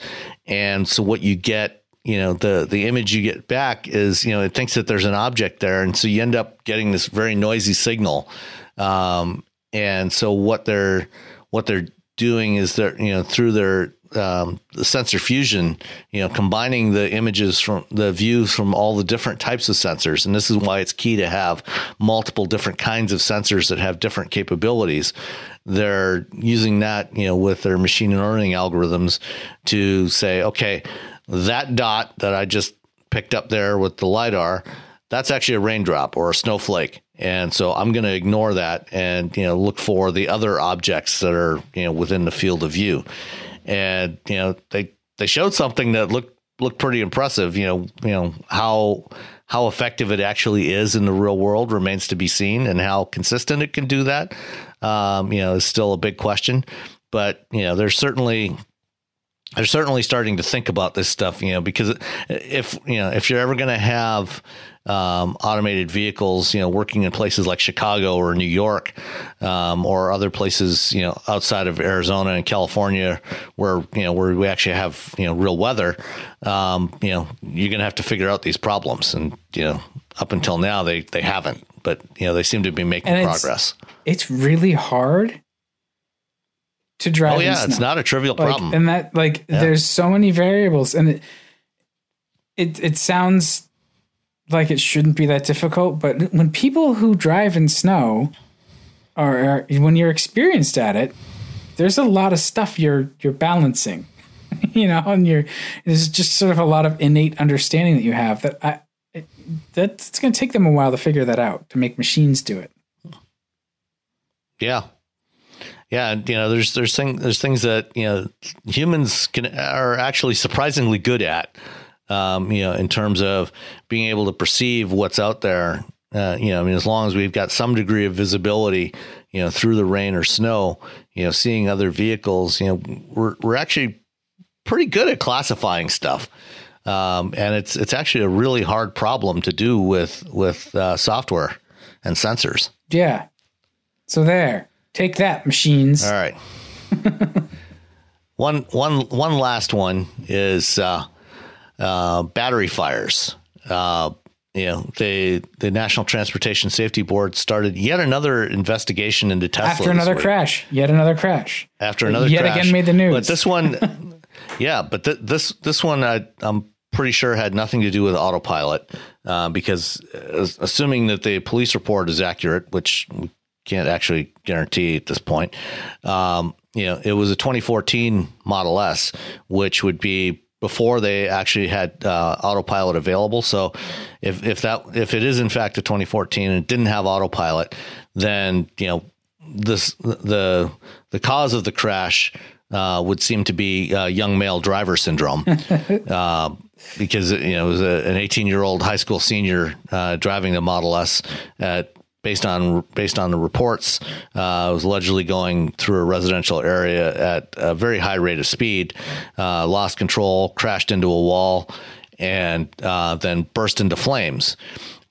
and so what you get. You know the the image you get back is you know it thinks that there's an object there, and so you end up getting this very noisy signal. Um, and so what they're what they're doing is they're you know through their um, the sensor fusion, you know, combining the images from the views from all the different types of sensors, and this is why it's key to have multiple different kinds of sensors that have different capabilities. They're using that, you know, with their machine learning algorithms to say, okay, that dot that I just picked up there with the lidar, that's actually a raindrop or a snowflake. And so I'm going to ignore that and, you know, look for the other objects that are, you know, within the field of view. And, you know, they, they showed something that looked, looked pretty impressive, you know, you know, how, how effective it actually is in the real world remains to be seen and how consistent it can do that. Um, you know, is still a big question, but you know, there's certainly, they're certainly starting to think about this stuff, you know, because if you know if you're ever going to have um, automated vehicles, you know, working in places like Chicago or New York um, or other places, you know, outside of Arizona and California, where you know where we actually have you know real weather, um, you know, you're going to have to figure out these problems, and you know, up until now they they haven't, but you know they seem to be making And it's- progress. it's really hard to drive. Oh yeah, it's not a trivial like, problem. and that like there's so many variables, and it, it it sounds like it shouldn't be that difficult, but when people who drive in snow are, are when you're experienced at it, there's a lot of stuff you're you're balancing, you know, and you're there's just sort of a lot of innate understanding that you have that I. It, that's it's going to take them a while to figure that out to make machines do it. Yeah. Yeah, you know, there's there's thing there's things that you know humans can are actually surprisingly good at. Um, you know, in terms of being able to perceive what's out there. Uh, you know, I mean, as long as we've got some degree of visibility, you know, through the rain or snow, you know, seeing other vehicles, you know, we're we're actually pretty good at classifying stuff. Um, and it's it's actually a really hard problem to do with with uh, software and sensors. Yeah. So there. Take that, machines. All right. one one one last one is uh, uh, battery fires. Uh, you know, the the National Transportation Safety Board started yet another investigation into Tesla After another crash. Yet another crash. After another Yet crash. again made the news. But this one, yeah, but th- this this one I, I'm pretty sure had nothing to do with autopilot uh, because uh, assuming that the police report is accurate, which we can't actually guarantee at this point, um, you know, it was a 2014 Model S, which would be before they actually had uh, autopilot available. So if if that if it is in fact a 2014 and it didn't have autopilot, then you know this the the cause of the crash uh, would seem to be uh, young male driver syndrome, uh, because you know it was a, an 18 year old high school senior uh, driving the Model S at. Based on based on the reports, uh, was allegedly going through a residential area at a very high rate of speed, uh, lost control, crashed into a wall, and uh, then burst into flames.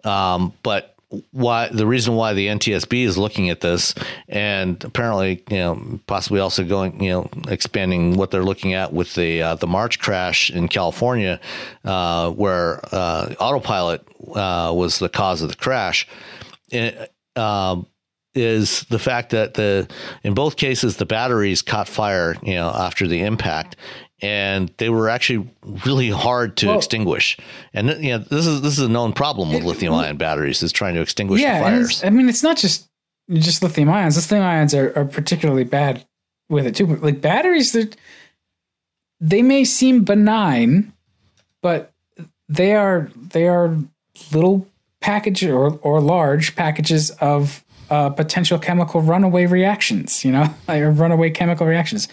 Um, but why the reason why the NTSB is looking at this and apparently you know possibly also going you know expanding what they're looking at with the uh, the March crash in California uh, where uh, autopilot uh, was the cause of the crash. And um, is the fact that the in both cases the batteries caught fire, you know, after the impact, and they were actually really hard to well, extinguish. And you know, this is this is a known problem with lithium ion batteries is trying to extinguish yeah, the fires. I mean, it's not just just lithium ions. Lithium ions are, are particularly bad with it too. But like batteries, that they may seem benign, but they are they are little package or or large packages of uh, potential chemical runaway reactions. You know, like runaway chemical reactions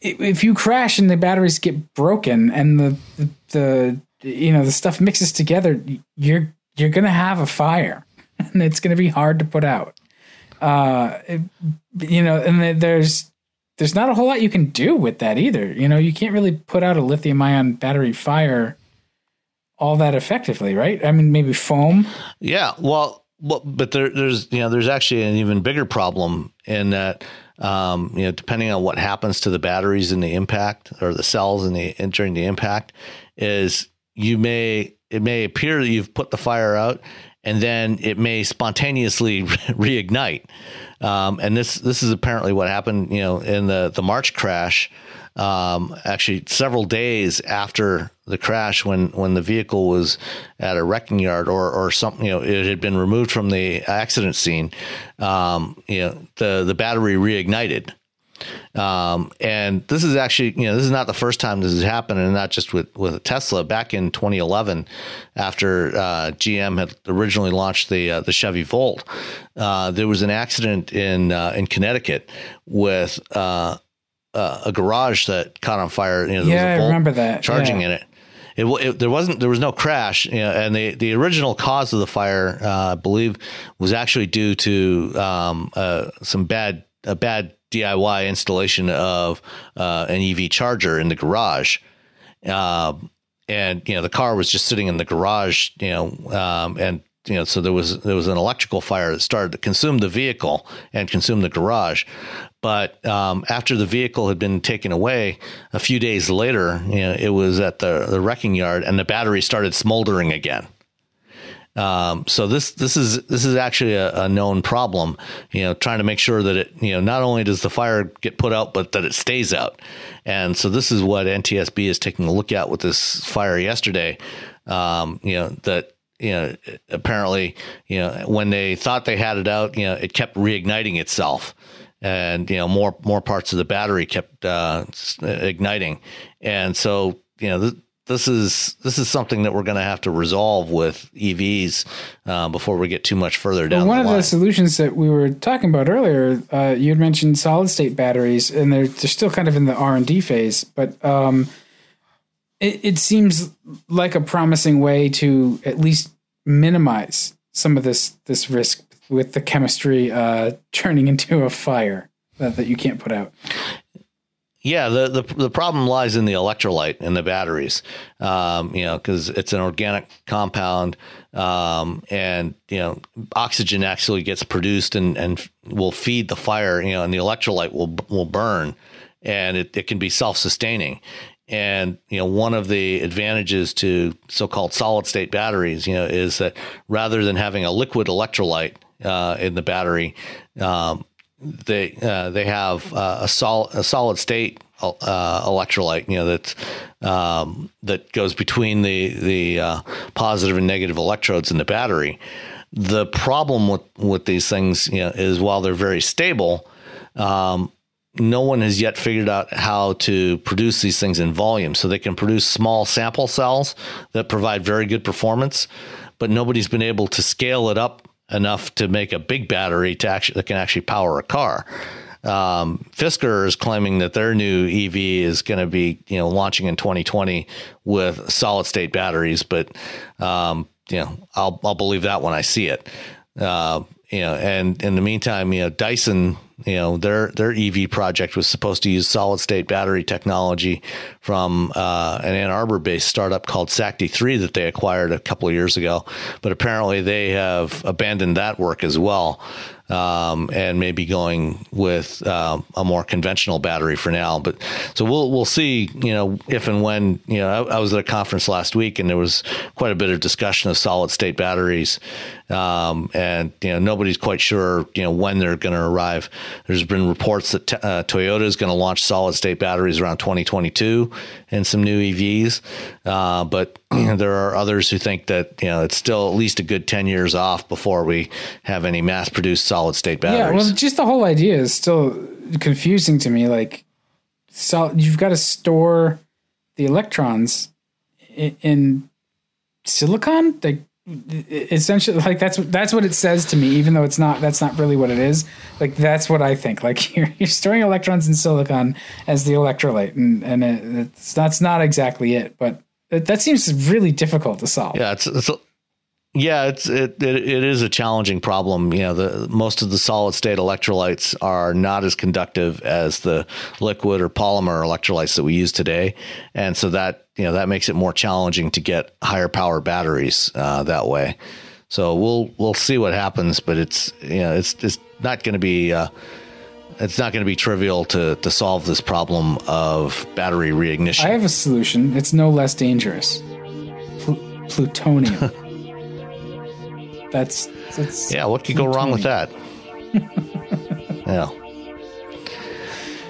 if you crash and the batteries get broken and the, the, the you know the stuff mixes together, you're you're gonna have a fire, and it's gonna be hard to put out. Uh, it, you know, and there's there's not a whole lot you can do with that either. You know, you can't really put out a lithium ion battery fire all that effectively, right? I mean, maybe foam. Yeah, well, well but there, there's you know there's actually an even bigger problem in that um, you know, depending on what happens to the batteries in the impact or the cells in the in, during the impact, is you may it may appear that you've put the fire out, and then it may spontaneously reignite. Um, and this this is apparently what happened. You know, in the the March crash, um, actually several days after the crash when when the vehicle was at a wrecking yard or or something you know it had been removed from the accident scene um, you know the the battery reignited um, and this is actually, you know, this is not the first time this has happened, and not just with with Tesla. Back in 2011, after uh, GM had originally launched the uh, the Chevy Volt, uh, there was an accident in uh, in Connecticut with uh, a garage that caught on fire. You know, yeah, I remember that charging yeah. in it. It, it, there wasn't there was no crash you know, and the, the original cause of the fire uh, I believe was actually due to um, uh, some bad a bad DIY installation of uh, an EV charger in the garage um, and you know the car was just sitting in the garage you know um, and you know, so there was there was an electrical fire that started to consume the vehicle and consume the garage. But um, after the vehicle had been taken away, a few days later, you know, it was at the, the wrecking yard, and the battery started smoldering again. Um, so this this is this is actually a, a, known problem. You know, trying to make sure that it you know not only does the fire get put out, but that it stays out. And so this is what NTSB is taking a look at with this fire yesterday. Um, you know that you know apparently you know when they thought they had it out, you know it kept reigniting itself and you know more more parts of the battery kept uh, igniting, and so you know th- this is this is something that we're going to have to resolve with EVs uh, before we get too much further down. Well, one the of the solutions that we were talking about earlier, uh, you had mentioned solid state batteries, and they're they're still kind of in the R and D phase, but um, it, it seems like a promising way to at least minimize some of this this risk with the chemistry uh, turning into a fire that, that you can't put out. Yeah, the, the the problem lies in the electrolyte in the batteries. Um, you know, because it's an organic compound, um, and you know, oxygen actually gets produced and and will feed the fire. You know, and the electrolyte will will burn, and it, it can be self sustaining. And you know, one of the advantages to so-called solid-state batteries, you know, is that rather than having a liquid electrolyte, uh, in the battery. Um, they uh, they have uh, a solid a solid state uh, electrolyte, you know that um, that goes between the the uh, positive and negative electrodes in the battery. The problem with with these things, you know, is while they're very stable. Um, no one has yet figured out how to produce these things in volume. So they can produce small sample cells that provide very good performance, but nobody's been able to scale it up enough to make a big battery to actually that can actually power a car. Um, Fisker is claiming that their new EV is going to be you know launching in 2020 with solid state batteries, but um, you know I'll I'll believe that when I see it. Uh, you know, and in the meantime, you know Dyson you know their their EV project was supposed to use solid state battery technology from uh, an Ann Arbor based startup called Sakti3 that they acquired a couple of years ago, but apparently they have abandoned that work as well. Um, and maybe going with uh, a more conventional battery for now. But so we'll we'll see. You know, if and when you know, I, I was at a conference last week, and there was quite a bit of discussion of solid state batteries, um, and you know nobody's quite sure you know when they're going to arrive. There's been reports that uh, Toyota is going to launch solid state batteries around 2022 and some new EVs, uh, but there are others who think that you know it's still at least a good 10 years off before we have any mass produced solid state batteries. Yeah, well, just the whole idea is still confusing to me. Like, so you've got to store the electrons in, in silicon. Like, essentially like that's that's what it says to me even though it's not that's not really what it is like that's what i think like you're, you're storing electrons in silicon as the electrolyte and and it, it's that's not exactly it but it, that seems really difficult to solve yeah it's, it's yeah, it's it, it, it is a challenging problem. You know, the most of the solid state electrolytes are not as conductive as the liquid or polymer electrolytes that we use today, and so that you know that makes it more challenging to get higher power batteries uh, that way. So we'll we'll see what happens, but it's you know it's it's not going to be. Uh, it's not going to be trivial to, to solve this problem of battery reignition. I have a solution. It's no less dangerous. Pl- plutonium. That's, that's yeah. What could go wrong with that? yeah.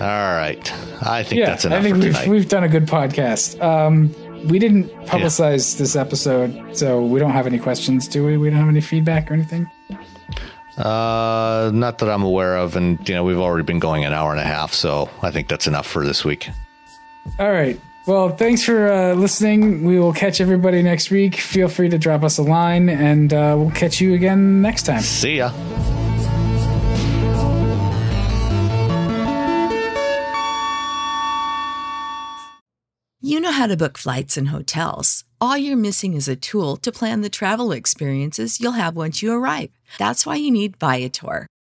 All right. I think yeah, that's enough. I think we've we've done a good podcast. Um, we didn't publicize yeah. this episode, so we don't have any questions, do we? We don't have any feedback or anything. Uh, not that I'm aware of, and you know we've already been going an hour and a half, so I think that's enough for this week. All right. Well, thanks for uh, listening. We will catch everybody next week. Feel free to drop us a line, and uh, we'll catch you again next time. See ya. You know how to book flights and hotels. All you're missing is a tool to plan the travel experiences you'll have once you arrive. That's why you need Viator.